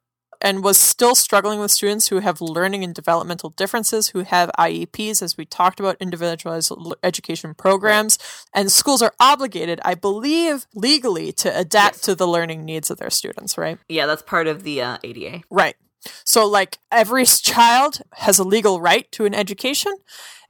and was still struggling with students who have learning and developmental differences, who have IEPs, as we talked about, individualized l- education programs, and schools are obligated, I believe, legally to adapt to the learning needs of their students. Right. Yeah, that's part of the uh, ADA. Right. So, like, every child has a legal right to an education,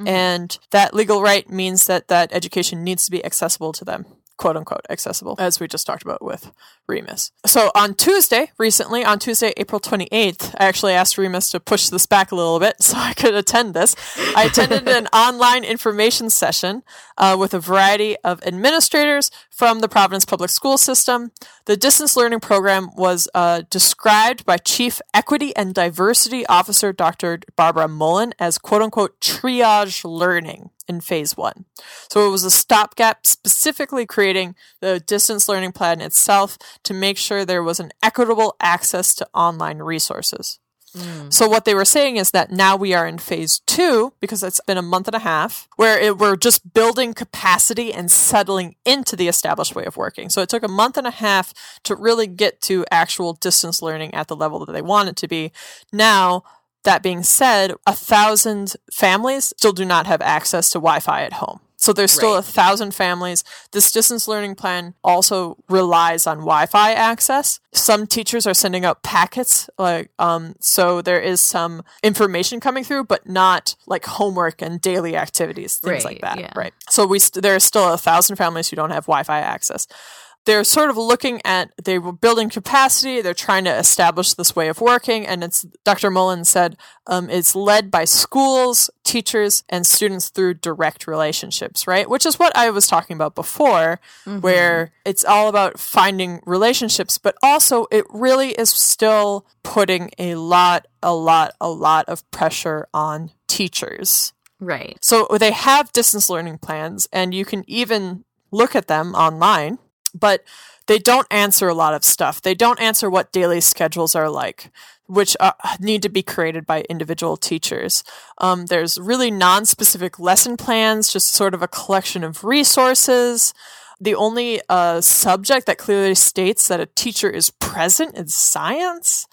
and that legal right means that that education needs to be accessible to them, quote unquote, accessible, as we just talked about with Remus. So, on Tuesday, recently, on Tuesday, April 28th, I actually asked Remus to push this back a little bit [laughs] so I could attend this. I attended an [laughs] online information session uh, with a variety of administrators from the Providence Public School System. The distance learning program was uh, described by Chief Equity and Diversity Officer Dr. Barbara Mullen as quote unquote triage learning in phase one. So it was a stopgap specifically creating the distance learning plan itself to make sure there was an equitable access to online resources. Mm. So what they were saying is that now we are in phase two because it's been a month and a half where it, we're just building capacity and settling into the established way of working. So it took a month and a half to really get to actual distance learning at the level that they want it to be. Now, that being said, a thousand families still do not have access to Wi-Fi at home. So there's still Right. a thousand families. This distance learning plan also relies on Wi-Fi access. Some teachers are sending out packets, like um, so there is some information coming through, but not like homework and daily activities, things like that. yeah. Right. So we st- there are still a thousand families who don't have Wi-Fi access. They're sort of looking at they were building capacity. They're trying to establish this way of working, and it's Dr. Mullen said um, it's led by schools, teachers, and students through direct relationships, right? Which is what I was talking about before, Mm-hmm. where it's all about finding relationships, but also it really is still putting a lot, a lot, a lot of pressure on teachers. Right. So they have distance learning plans, and you can even look at them online, but they don't answer a lot of stuff. They don't answer what daily schedules are like, which uh, need to be created by individual teachers. Um, there's really non specific lesson plans, just sort of a collection of resources. The only uh, subject that clearly states that a teacher is present is science.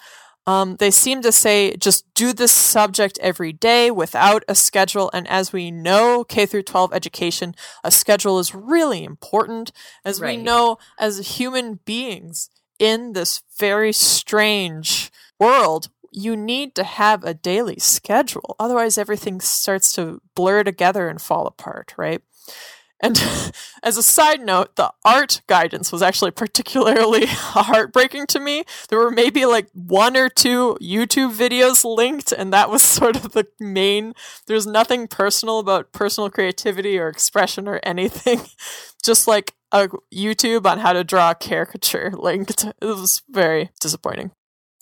Um, they seem to say just do this subject every day without a schedule. And as we know, K through 12 education, a schedule is really important. As we know, as human beings in this very strange world, you need to have a daily schedule. Otherwise, everything starts to blur together and fall apart, right? And [laughs] as a side note, the art guidance was actually particularly [laughs] heartbreaking to me. There were maybe like one or two YouTube videos linked, and that was [laughs] sort of the main. There's nothing personal about personal creativity or expression or anything. Just like a YouTube on how to draw a caricature linked. It was very disappointing.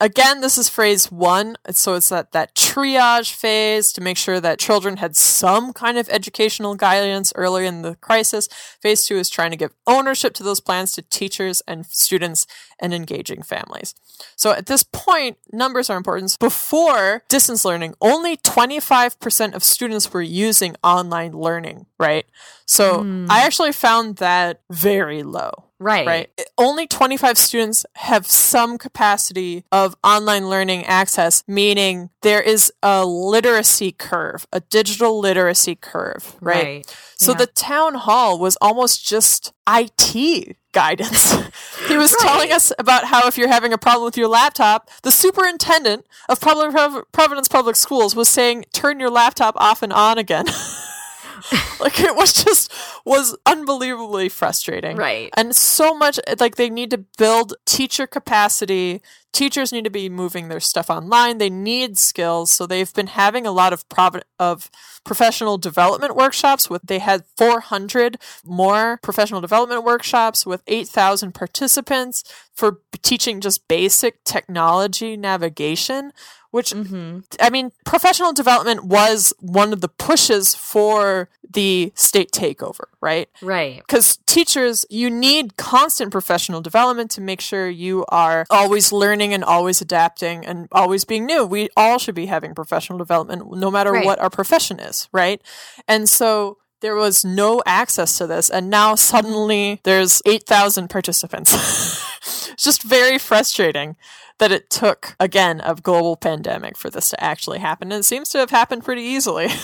Again, this is phase one. So it's that, that triage phase to make sure that children had some kind of educational guidance early in the crisis. Phase two is trying to give ownership to those plans to teachers and students and engaging families. So at this point, numbers are important. Before distance learning, only 25% of students were using online learning, right? So hmm. I actually found that very low Right. right? Only 25 students have some capacity of online learning access, meaning there is a literacy curve, a digital literacy curve, right? Right. So Yeah. the town hall was almost just IT guidance. [laughs] he was telling us about how if you're having a problem with your laptop, the superintendent of Public Providence Public Schools was saying, turn your laptop off and on again. [laughs] [laughs] like it was just was unbelievably frustrating. Right. and so much like they need to build teacher capacity. Teachers need to be moving their stuff online. They need skills. So they've been having a lot of prov- of professional development workshops with they had 400 more professional development workshops with 8000 participants for teaching just basic technology navigation which mm-hmm. I mean, professional development was one of the pushes for the state takeover, right? Right. Because teachers, you need constant professional development to make sure you are always learning and always adapting and always being new. We all should be having professional development no matter Right. what our profession is, right? And so there was no access to this. And now suddenly there's 8,000 participants. [laughs] it's just very frustrating that it took, again, a global pandemic for this to actually happen. And it seems to have happened pretty easily. [laughs]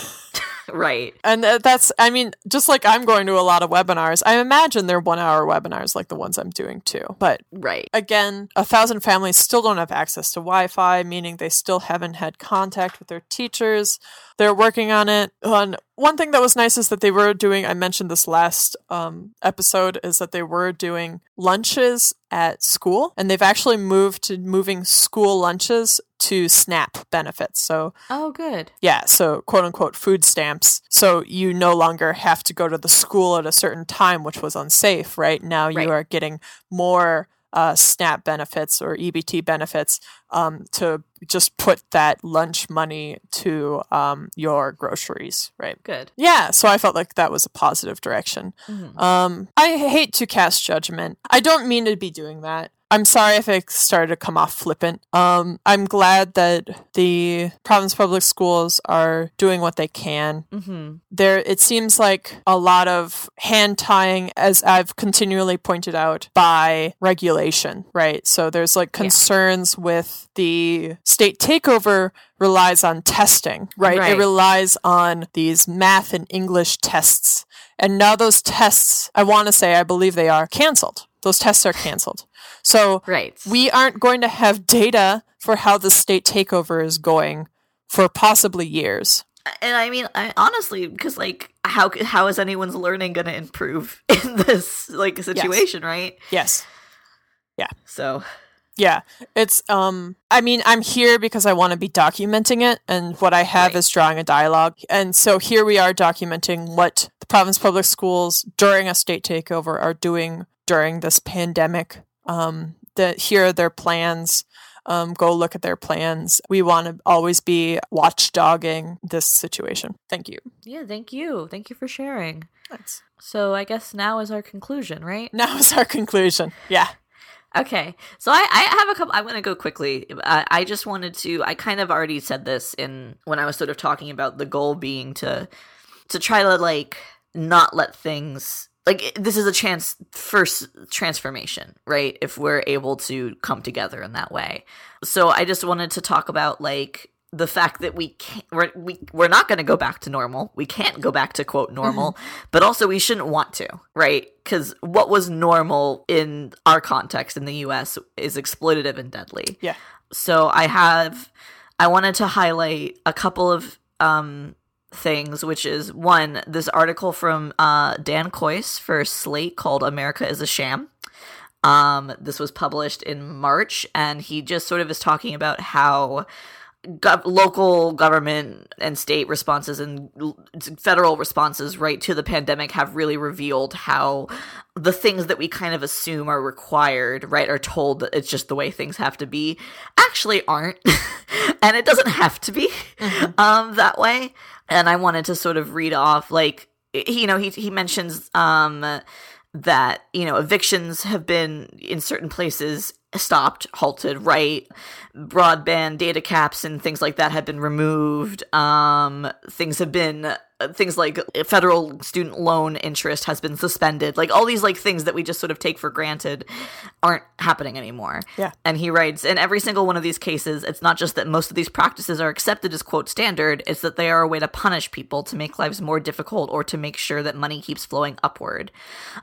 Right. And that's, I mean, just like I'm going to a lot of webinars, I imagine they're one hour webinars like the ones I'm doing too. But Right. again, a thousand families still don't have access to Wi Fi, meaning they still haven't had contact with their teachers. They're working on it. And one thing that was nice is that they were doing, I mentioned this last um, episode, is that they were doing lunches at school. And they've actually moved to moving school lunches to SNAP benefits. So Oh, good. yeah, so quote unquote food stamps. So you no longer have to go to the school at a certain time, which was unsafe, right? Now you Right. are getting more uh, SNAP benefits or EBT benefits um, to just put that lunch money to um, your groceries, right? Good. Yeah, so I felt like that was a positive direction. Mhm. Um, I hate to cast judgment. I don't mean to be doing that. I'm sorry if it started to come off flippant. Um, I'm glad that the providence public schools are doing what they can. Mm-hmm. There, it seems like a lot of hand tying, as I've continually pointed out, by regulation, right? So there's like concerns with the state takeover relies on testing, right? It relies on these math and English tests. And now those tests, I want to say, I believe they are canceled. Those tests are canceled. So Right. we aren't going to have data for how the state takeover is going for possibly years. and I mean, I honestly, because like how how is anyone's learning going to improve [laughs] in this like situation, yes. right? Yes. Yeah. So yeah, it's um I mean, I'm here because I want to be documenting it and what I have right. is drawing a dialogue. And so here we are documenting what the providence public schools during a state takeover are doing during this pandemic. Um that here are their plans. Um, go look at their plans. We want to always be watchdogging this situation. Thank you. Yeah, thank you. Thank you for sharing. Thanks. So I guess now is our conclusion, right? Now is our conclusion. Yeah. Okay, so I, I have a couple. I'm going to go quickly. Uh, I just wanted to. I kind of already said this in when I was sort of talking about the goal being to to try to like not let things like this is a chance for transformation, right? If we're able to come together in that way. So I just wanted to talk about like the fact that we can't we're, we, we're not going to go back to normal we can't go back to quote normal mm-hmm. [laughs] but also we shouldn't want to right because what was normal in our context in the us is exploitative and deadly yeah so i have i wanted to highlight a couple of um things which is one this article from uh dan kois for slate called america is a sham. Um this was published in march and he just sort of is talking about how Go- local government and state responses and federal responses right to the pandemic have really revealed how the things that we kind of assume are required right are told that it's just the way things have to be actually aren't [laughs] and it doesn't have to be mm-hmm. um that way and i wanted to sort of read off like you know he he mentions um that you know evictions have been in certain places stopped, halted, right? Broadband data caps and things like that have been removed. Um, things have been things like federal student loan interest has been suspended. Like all these like things that we just sort of take for granted aren't happening anymore. Yeah. And he writes in every single one of these cases it's not just that most of these practices are accepted as quote standard it's that they are a way to punish people to make lives more difficult or to make sure that money keeps flowing upward.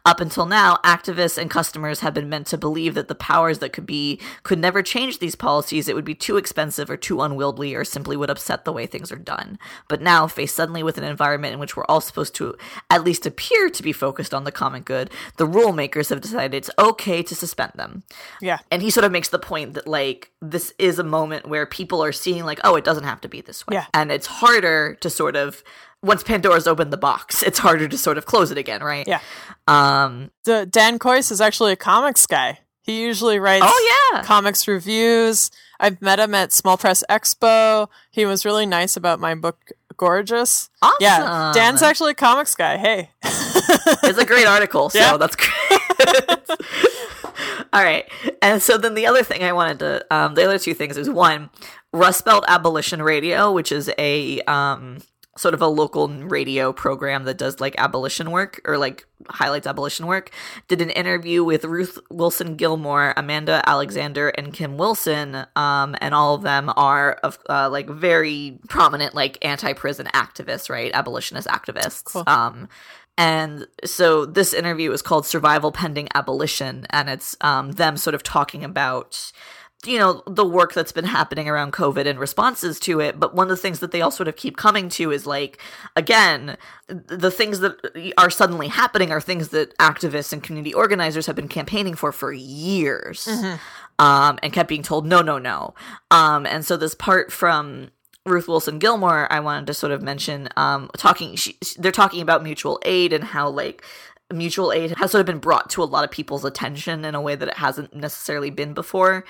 Up until now activists and customers have been meant to believe that the powers that could be could never change these policies. It would be too expensive or too unwieldy or simply would upset the way things are done. But now faced suddenly with an environment environment in which we're all supposed to at least appear to be focused on the common good, the rule makers have decided it's okay to suspend them. Yeah. And he sort of makes the point that like this is a moment where people are seeing like, oh, it doesn't have to be this way. Yeah. And it's harder to sort of once Pandora's opened the box, [laughs] it's harder to sort of close it again, right? Yeah. Um the Dan Kois is actually a comics guy. He usually writes oh, yeah. comics reviews. I've met him at Small Press Expo. He was really nice about my book gorgeous. Awesome. Yeah, Dan's actually a comics guy. Hey, [laughs] it's a great article. So yeah. that's great. [laughs] All right, and so then the other thing I wanted to, um, the other two things is one, Rust Belt Abolition Radio, which is a um, sort of a local radio program that does like abolition work or like highlights abolition work did an interview with ruth wilson gilmore amanda alexander and kim wilson um, and all of them are of uh, like very prominent like anti-prison activists right abolitionist activists cool. um, and so this interview is called survival pending abolition and it's um, them sort of talking about you know the work that's been happening around covid and responses to it but one of the things that they all sort of keep coming to is like again the things that are suddenly happening are things that activists and community organizers have been campaigning for for years mm-hmm. um, and kept being told no no no um, and so this part from Ruth Wilson Gilmore, I wanted to sort of mention, um, talking, she, they're talking about mutual aid and how like mutual aid has sort of been brought to a lot of people's attention in a way that it hasn't necessarily been before.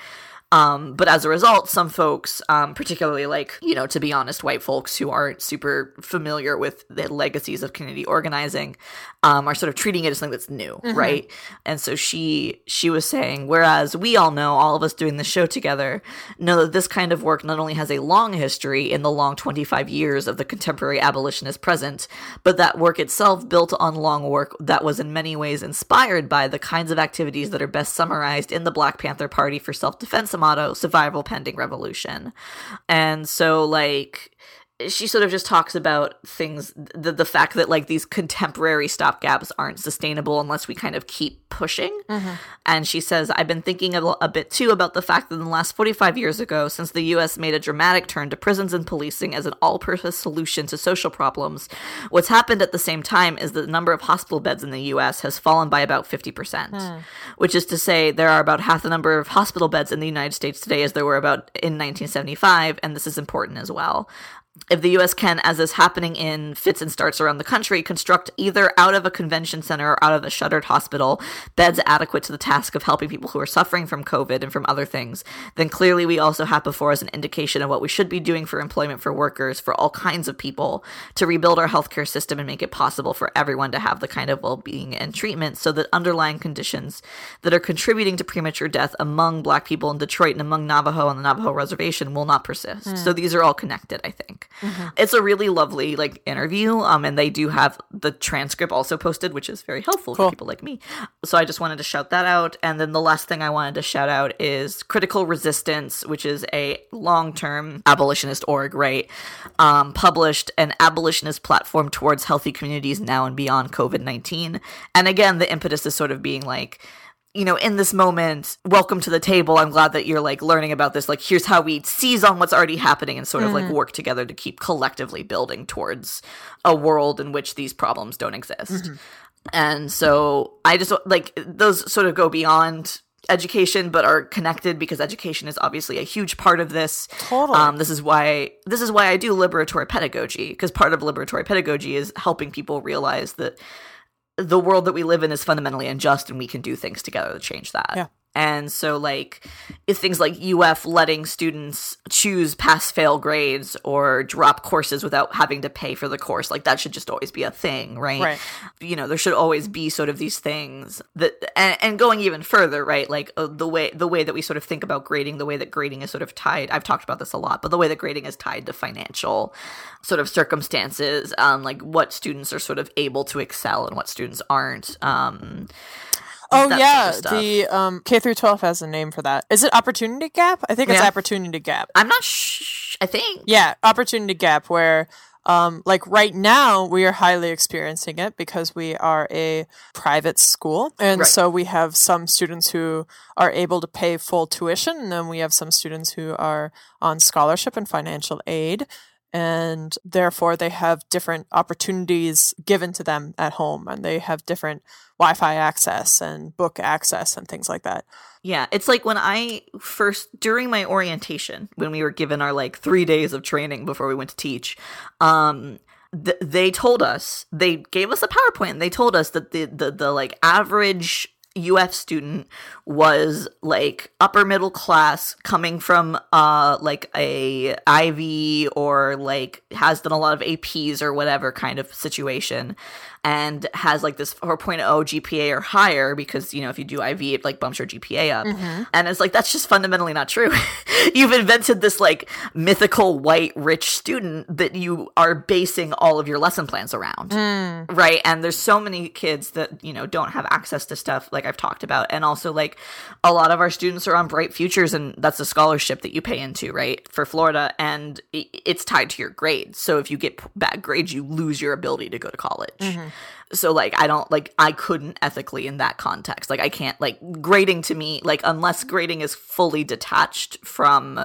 Um, but as a result, some folks, um, particularly like, you know, to be honest, white folks who aren't super familiar with the legacies of community organizing, um, are sort of treating it as something that's new, mm-hmm. right? And so she she was saying, whereas we all know, all of us doing the show together, know that this kind of work not only has a long history in the long 25 years of the contemporary abolitionist present, but that work itself built on long work that was in many ways inspired by the kinds of activities that are best summarized in the Black Panther Party for Self Defense motto, survival pending revolution. And so, like, she sort of just talks about things the, the fact that like these contemporary stopgaps aren't sustainable unless we kind of keep pushing. Mm-hmm. and she says i've been thinking a bit too about the fact that in the last 45 years ago since the us made a dramatic turn to prisons and policing as an all-purpose solution to social problems what's happened at the same time is that the number of hospital beds in the us has fallen by about 50% which is to say there are about half the number of hospital beds in the united states today as there were about in 1975 and this is important as well if the US can, as is happening in fits and starts around the country, construct either out of a convention center or out of a shuttered hospital beds adequate to the task of helping people who are suffering from COVID and from other things, then clearly we also have before us an indication of what we should be doing for employment for workers, for all kinds of people, to rebuild our healthcare system and make it possible for everyone to have the kind of well being and treatment so that underlying conditions that are contributing to premature death among Black people in Detroit and among Navajo on the Navajo reservation will not persist. Hmm. So these are all connected, I think. It's a really lovely like interview, um, and they do have the transcript also posted, which is very helpful Cool. for people like me. So I just wanted to shout that out. And then the last thing I wanted to shout out is Critical Resistance, which is a long-term abolitionist org, right? Um, published an abolitionist platform towards healthy communities now and beyond COVID nineteen. And again, the impetus is sort of being like you know, in this moment, welcome to the table. I'm glad that you're like learning about this. Like, here's how we seize on what's already happening and sort of like work together to keep collectively building towards a world in which these problems don't exist. And so I just like those sort of go beyond education but are connected because education is obviously a huge part of this Totally. um, this is why this is why i do liberatory pedagogy because part of liberatory pedagogy is helping people realize that the world that we live in is fundamentally unjust and we can do things together to change that. Yeah. And so like if things like UF letting students choose pass fail grades or drop courses without having to pay for the course, like that should just always be a thing, right? Right. You know, there should always be sort of these things that and, and going even further, right? Like uh, the way the way that we sort of think about grading, the way that grading is sort of tied. I've talked about this a lot, but the way that grading is tied to financial sort of circumstances, um like what students are sort of able to excel and what students aren't. Um Oh yeah, sort of the um, K through twelve has a name for that. Is it opportunity gap? I think it's Yeah. opportunity gap. I'm not sh- I think Yeah, opportunity gap where um, like right now we are highly experiencing it because we are a private school and Right. so we have some students who are able to pay full tuition and then we have some students who are on scholarship and financial aid and therefore they have different opportunities given to them at home and they have different wi-fi access and book access and things like that Yeah, it's like when I first during my orientation when we were given our like 3 days of training before we went to teach. Um th- they told us they gave us a PowerPoint. They told us that the the the like average UF student was like upper middle class coming from uh like a IB or like has done a lot of APs or whatever kind of situation and has like this 4.0 GPA or higher because you know if you do IB it like bumps your GPA up. Mm-hmm. And it's like that's just fundamentally not true. [laughs] You've invented this like mythical white rich student that you are basing all of your lesson plans around. Mm. Right? And there's so many kids that you know don't have access to stuff like i've talked about. And also like a lot of our students are on bright futures and that's a scholarship that you pay into right for florida. And it's tied to your grades. So if you get bad grades you lose your ability to go to college mm-hmm. So like i don't like i couldn't ethically in that context. Like i can't like grading to me like unless grading is fully detached from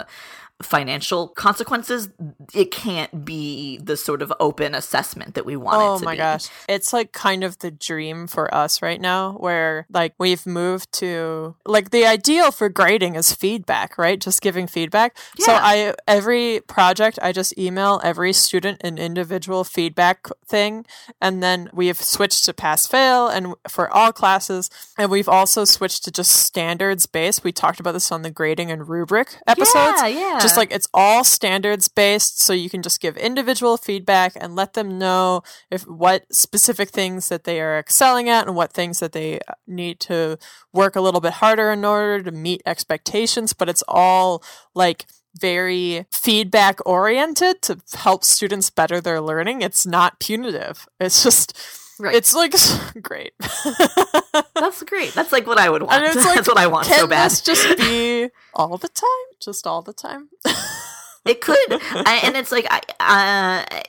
financial consequences it can't be the sort of open assessment that we want it Oh my be. gosh. It's like kind of the dream for us right now where like we've moved to like the ideal for grading is feedback, right? Just giving feedback. So I every project I just email every student an individual feedback thing and then we've switched to pass fail and for all classes and we've also switched to just standards based. We talked about this on the grading and rubric episodes Yeah, yeah. just like it's all standards based so you can just give individual feedback and let them know if what specific things that they are excelling at and what things that they uh, need to work a little bit harder in order to meet expectations but it's all like very feedback oriented to help students better their learning. It's not punitive. It's just Right. it's like [laughs] great That's great. That's like what I would want. [laughs] Like, That's what I want so bad. this just be [laughs] all the time just all the time it could, I, and it's like I. Uh,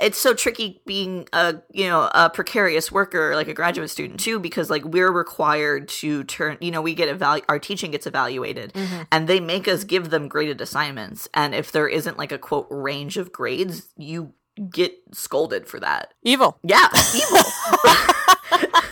it's so tricky being a you know a precarious worker like a graduate student too because like we're required to turn you know we get evalu- our teaching gets evaluated mm-hmm. and they make us give them graded assignments and if there isn't like a quote range of grades you get scolded for that. Evil. Yeah evil. [laughs]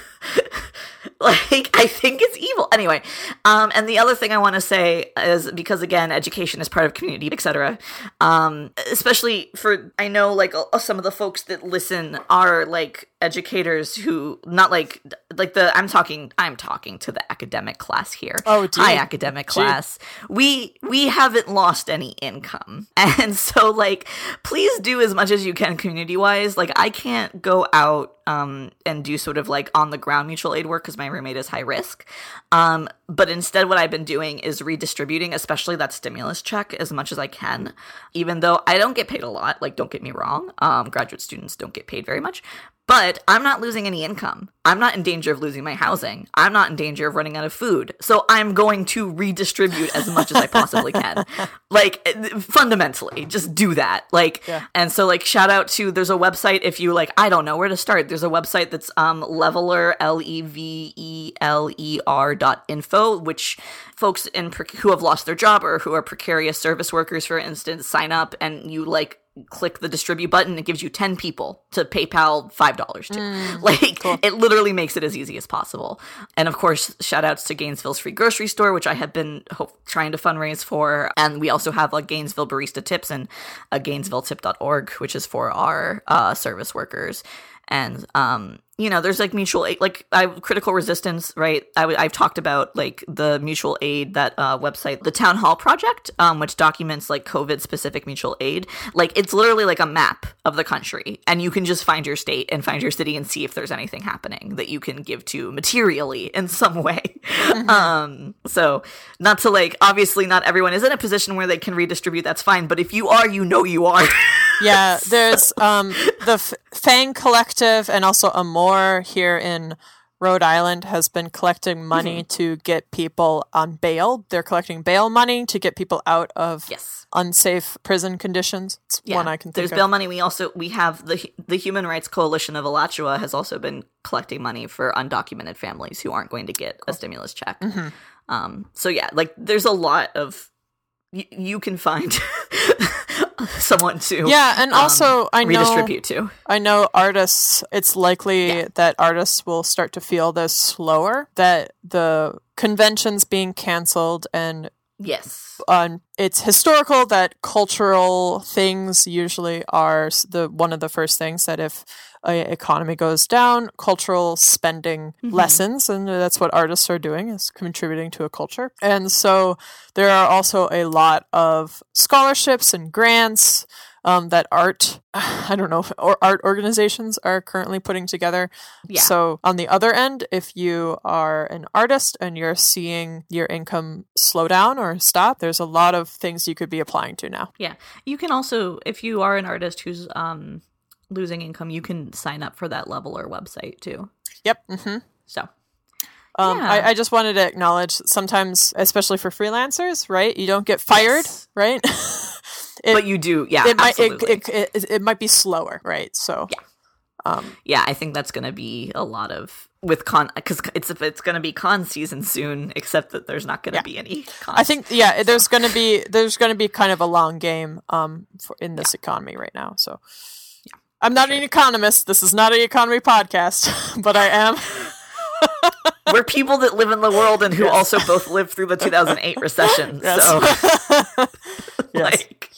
Like i think it's evil. Anyway um and the other thing i want to say is because again education is part of community etc um especially for i know like some of the folks that listen are like educators who not like like the I'm talking I'm talking to the academic class here. Oh, high academic class. Gee. We we haven't lost any income, [laughs] and so like please do as much as you can community wise. Like I can't go out um and do sort of like on the ground mutual aid work because my roommate is high risk. Um, but instead, what I've been doing is redistributing, especially that stimulus check, as much as I can. Even though I don't get paid a lot, like don't get me wrong, um, graduate students don't get paid very much, but I'm not losing any income. I'm not in danger of losing my housing. I'm not in danger of running out of food. So I'm going to redistribute as much as I possibly can. [laughs] Like fundamentally, just do that. Like yeah. and so like shout out to there's a website if you like I don't know where to start. There's a website that's um leveler L E V E L E R dot info which folks in who have lost their job or who are precarious service workers for instance sign up and you like click the distribute button it gives you 10 people to paypal $5 to. Mm, [laughs] like cool. it literally makes it as easy as possible. And of course shout outs to gainesville's free grocery store which i have been trying to fundraise for. And we also have like gainesville barista tips and a gainesvilletip.org which is for our uh, service workers and um you know there's like mutual aid like i critical resistance right? I, w- i've talked about like the mutual aid that uh, website the town hall project um, which documents like covid specific mutual aid. Like it's literally like a map of the country and you can just find your state and find your city and see if there's anything happening that you can give to materially in some way. Mm-hmm. um so not to like obviously not everyone is in a position where they can redistribute that's fine but if you are you know you are [laughs] yeah there's um the F- fang collective and also a more Moore here in Rhode Island has been collecting money mm-hmm. to get people on bail. They're collecting bail money to get people out of yes. unsafe prison conditions. It's yeah. one I can think of. There's of. bail money. We also we have the the Human Rights Coalition of Alachua has also been collecting money for undocumented families who aren't going to get cool. a stimulus check. Mm-hmm. Um, so yeah, like there's a lot of y- you can find [laughs] [laughs] someone to yeah and also um, i know redistribute to i know artists it's likely yeah. that artists will start to feel this slower that the conventions being canceled and yes um, it's historical that cultural things usually are the one of the first things that if a economy goes down, cultural spending mm-hmm. lessens, and that's what artists are doing is contributing to a culture. And so there are also a lot of scholarships and grants um, that art, [sighs] I don't know, or art organizations are currently putting together. Yeah. So on the other end, if you are an artist and you're seeing your income slow down or stop, there's a lot of things you could be applying to now. Yeah. You can also, if you are an artist who's um, losing income, you can sign up for that Leveler website too. Yep. Mm-hmm. So um, yeah. I, I, just wanted to acknowledge sometimes, especially for freelancers, right? You don't get fired, yes. right? [laughs] it, but you do, yeah. It might it, it, it, it, might be slower, right? So yeah, um, yeah. I think that's going to be a lot of with con because it's it's going to be con season soon. Except that there's not going to yeah. be any. Con, I think yeah, so. there's going to be there's going to be kind of a long game um for, in this yeah. economy right now. So yeah, I'm not an economist. This is not an economy podcast, [laughs] but I am. [laughs] We're people that live in the world and who yes. also both lived through the 2008 recession. [laughs] Yes. So, [laughs] like,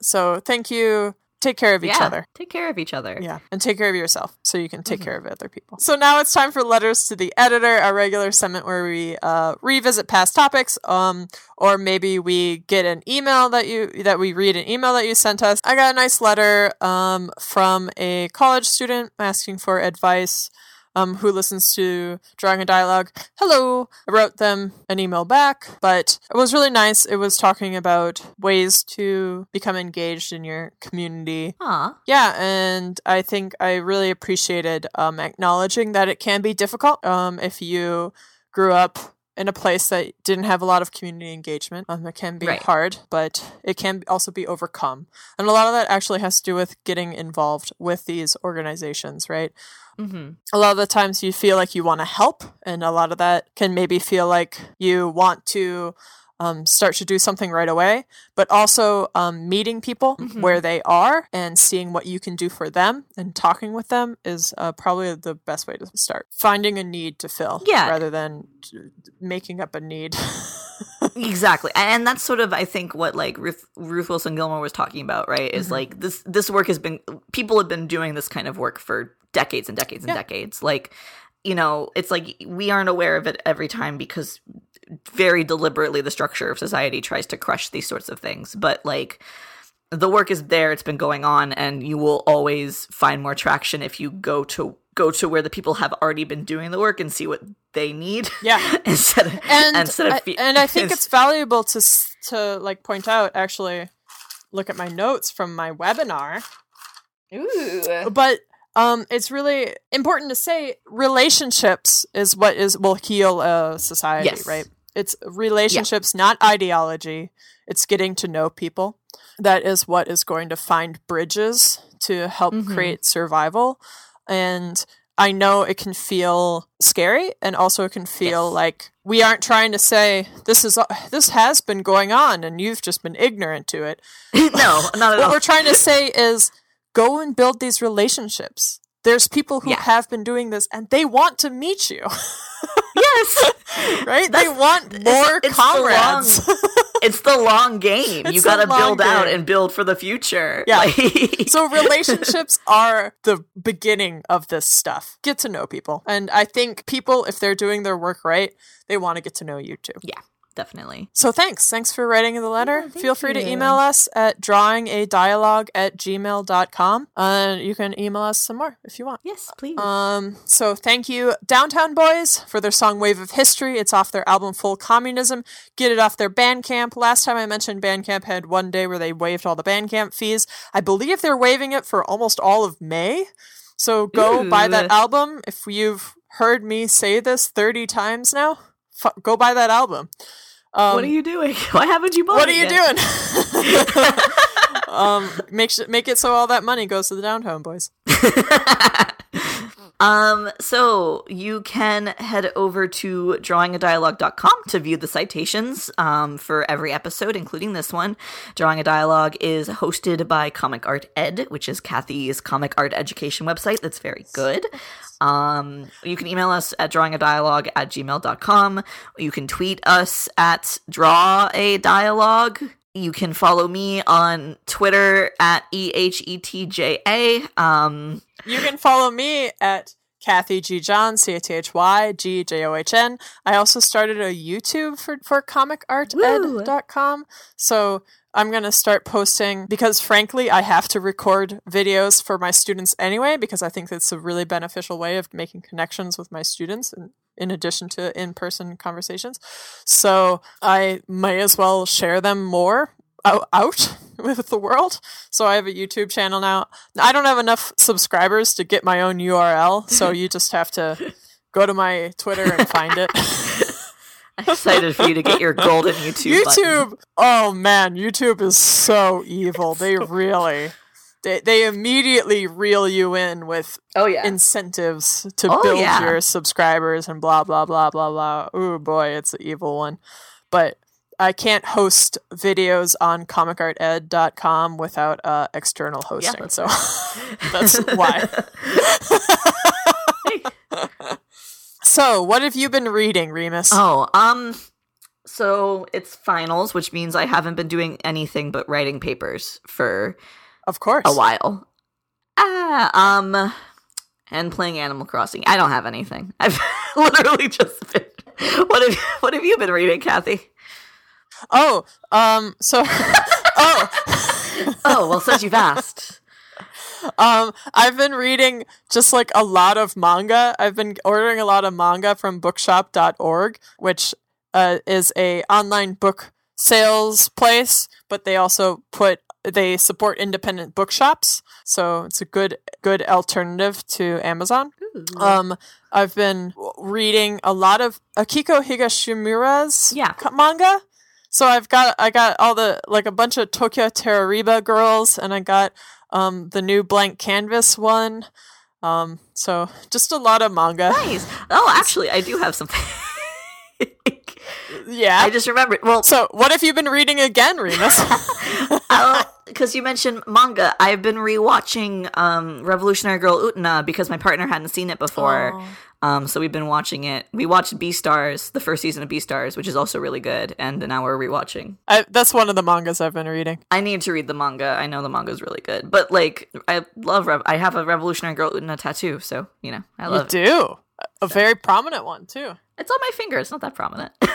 so thank you. Take care of each yeah, other. Take care of each other. Yeah. And take care of yourself so you can take mm-hmm. care of other people. So now it's time for letters to the editor, a regular segment where we uh, revisit past topics. Um, or maybe we get an email that you that we read an email that you sent us. I got a nice letter um, from a college student asking for advice um, who listens to Drawing a Dialogue. Hello! I wrote them an email back, but it was really nice. It was talking about ways to become engaged in your community. Aw. Yeah, and I think I really appreciated um, acknowledging that it can be difficult um, if you grew up in a place that didn't have a lot of community engagement. Um, it can be Right. hard, but it can also be overcome. And a lot of that actually has to do with getting involved with these organizations, right? Mm-hmm. a lot of the times you feel like you want to help, and a lot of that can maybe feel like you want to um, start to do something right away, but also um, meeting people Mhm. where they are and seeing what you can do for them and talking with them is uh, probably the best way to start. Finding a need to fill Yeah. rather than making up a need. [laughs] Exactly, and that's sort of I think what like Ruth, Ruth Wilson Gilmore was talking about, right? Is Mhm. like this this work has been people have been doing this kind of work for decades and decades and Yeah. decades. Like, you know, it's like we aren't aware of it every time because very deliberately the structure of society tries to crush these sorts of things. But like the work is there, it's been going on, and you will always find more traction if you go to go to where the people have already been doing the work and see what they need yeah. [laughs] instead of and instead of I, and I think it's [laughs] valuable to to like point out actually look at my notes from my webinar Ooh. but um it's really important to say relationships is what is will heal a society Yes. right it's relationships not ideology it's getting to know people that is what is going to find bridges to help Mhm. create survival and I know it can feel scary and also it can feel Yes. like we aren't trying to say this is this has been going on and you've just been ignorant to it. [laughs] no, not at What all. What we're trying to say is go and build these relationships. There's people who Yeah. have been doing this and they want to meet you, [laughs] yes, right? They That's- want it's- more it's the comrades. it's the long game. [laughs] It's you got to long build out and build for the future. Yeah. Like- so [laughs] relationships are the beginning of this stuff. Get to know people. And I think people, if they're doing their work right, they want to get to know you too. Definitely. So thanks. Thanks for writing the letter. Yeah, Feel free to email us at drawingadialogue at gmail.com. And you can email us some more if you want. Yes, please. Um, so thank you, Downtown Boys, for their song Wave of History. It's off their album Full Communism. Get it off their Bandcamp. Last time I mentioned Bandcamp had one day where they waived all the Bandcamp fees. I believe they're waiving it for almost all of May. So go buy that album. If you've heard me say this 30 times now, f- go buy that album. Um, what are you doing? [laughs] Why haven't you bought it? what are you yet? doing? [laughs] [laughs] um, make sure, make it so all that money goes to the Downtown Boys. um, so you can head over to drawingadialogue.com to view the citations um, for every episode, including this one. Drawing a Dialogue is hosted by Comic Art Ed, which is Cathy's comic art education website that's very good. Um, you can email us at drawingadialogue at gmail.com. You can tweet us at draw a dialogue. You can follow me on Twitter at E EHETJA. Um, You can follow me at Cathy G. John, C A T H Y G J O H N. I also started a YouTube for, for comicarted.com. So I'm going to start posting because, frankly, I have to record videos for my students anyway because I think that's a really beneficial way of making connections with my students in, in addition to in person conversations. So I may as well share them more out [laughs] with the world. So I have a YouTube channel now. I don't have enough subscribers to get my own URL, so [laughs] you just have to go to my Twitter and find it. [laughs] [laughs] Excited for you to get your golden YouTube. button. YouTube. Oh man, YouTube is so evil. They really they they immediately reel you in with Oh yeah. incentives to Oh, build yeah. your subscribers and blah blah blah blah blah. Oh boy, it's an evil one. But I can't host videos on comicarted.com without uh, external hosting. that's so [laughs] [laughs] that's why. So, what have you been reading, Remus? oh, um, so it's finals, which means I haven't been doing anything but writing papers for of course. a while. Ah, um, and playing Animal Crossing. I don't have anything. [laughs] I've literally just been. What have What have you been reading, Cathy? Oh, um, so [laughs] oh, Oh, well, since you've asked. Um, I've been reading just like a lot of manga. I've been ordering a lot of manga from bookshop.org, which uh, is a online book sales place, but they also put they support independent bookshops, so it's a good good alternative to Amazon. Um, I've been reading a lot of Akiko Higashimura's Yeah. manga. So I've got I got all the like a bunch of Tokyo Tarareba girls, and I got um the new Blank Canvas one. Um, so just a lot of manga. nice. Oh, actually, I do have something. [laughs] Yeah. I just remembered. Well, so what have you been reading again, Remus? [laughs] because you mentioned manga, I've been rewatching um, Revolutionary Girl Utena because my partner hadn't seen it before. Oh. Um, so we've been watching it. We watched Beastars, the first season of Beastars, which is also really good, and now we're rewatching. I, that's one of the mangas I've been reading. I need to read the manga. I know the manga is really good, but like I love. Rev- I have a Revolutionary Girl Utena tattoo, so you know I You love it. do a very prominent one too. It's on my finger. It's not that prominent. [laughs]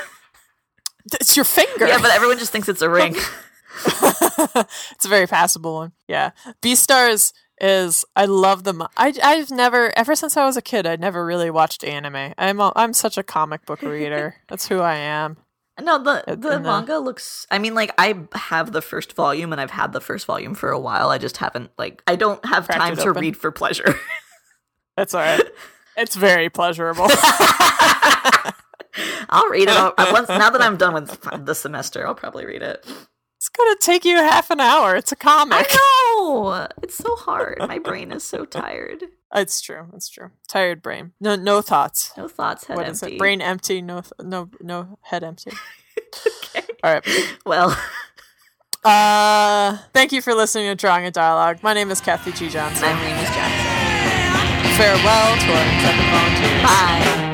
It's your finger. yeah, but everyone just thinks it's a ring. [laughs] [laughs] it's a very passable one. Yeah. Beastars is I love them. I I've never ever since I was a kid I'd never really watched anime. I'm a, I'm such a comic book reader. That's who I am. No, the the and, uh, manga looks. I mean, like I have the first volume, and I've had the first volume for a while. I just haven't like I don't have Cracked time to open. read for pleasure. That's all right. It's very pleasurable. [laughs] I'll read it once now that I'm done with the semester. I'll probably read it. it's gonna take you half an hour. It's a comic. I know it's so hard. My brain is so tired. [laughs] It's true. It's true. Tired brain. No no thoughts. No thoughts. Head What is empty. it? Brain empty. No th- no no head empty. [laughs] Okay. All right. Well, Uh, thank you for listening to Drawing a Dialogue. My name is Cathy G. Johnson. My name is Jackson. Farewell to our intrepid volunteers. Bye.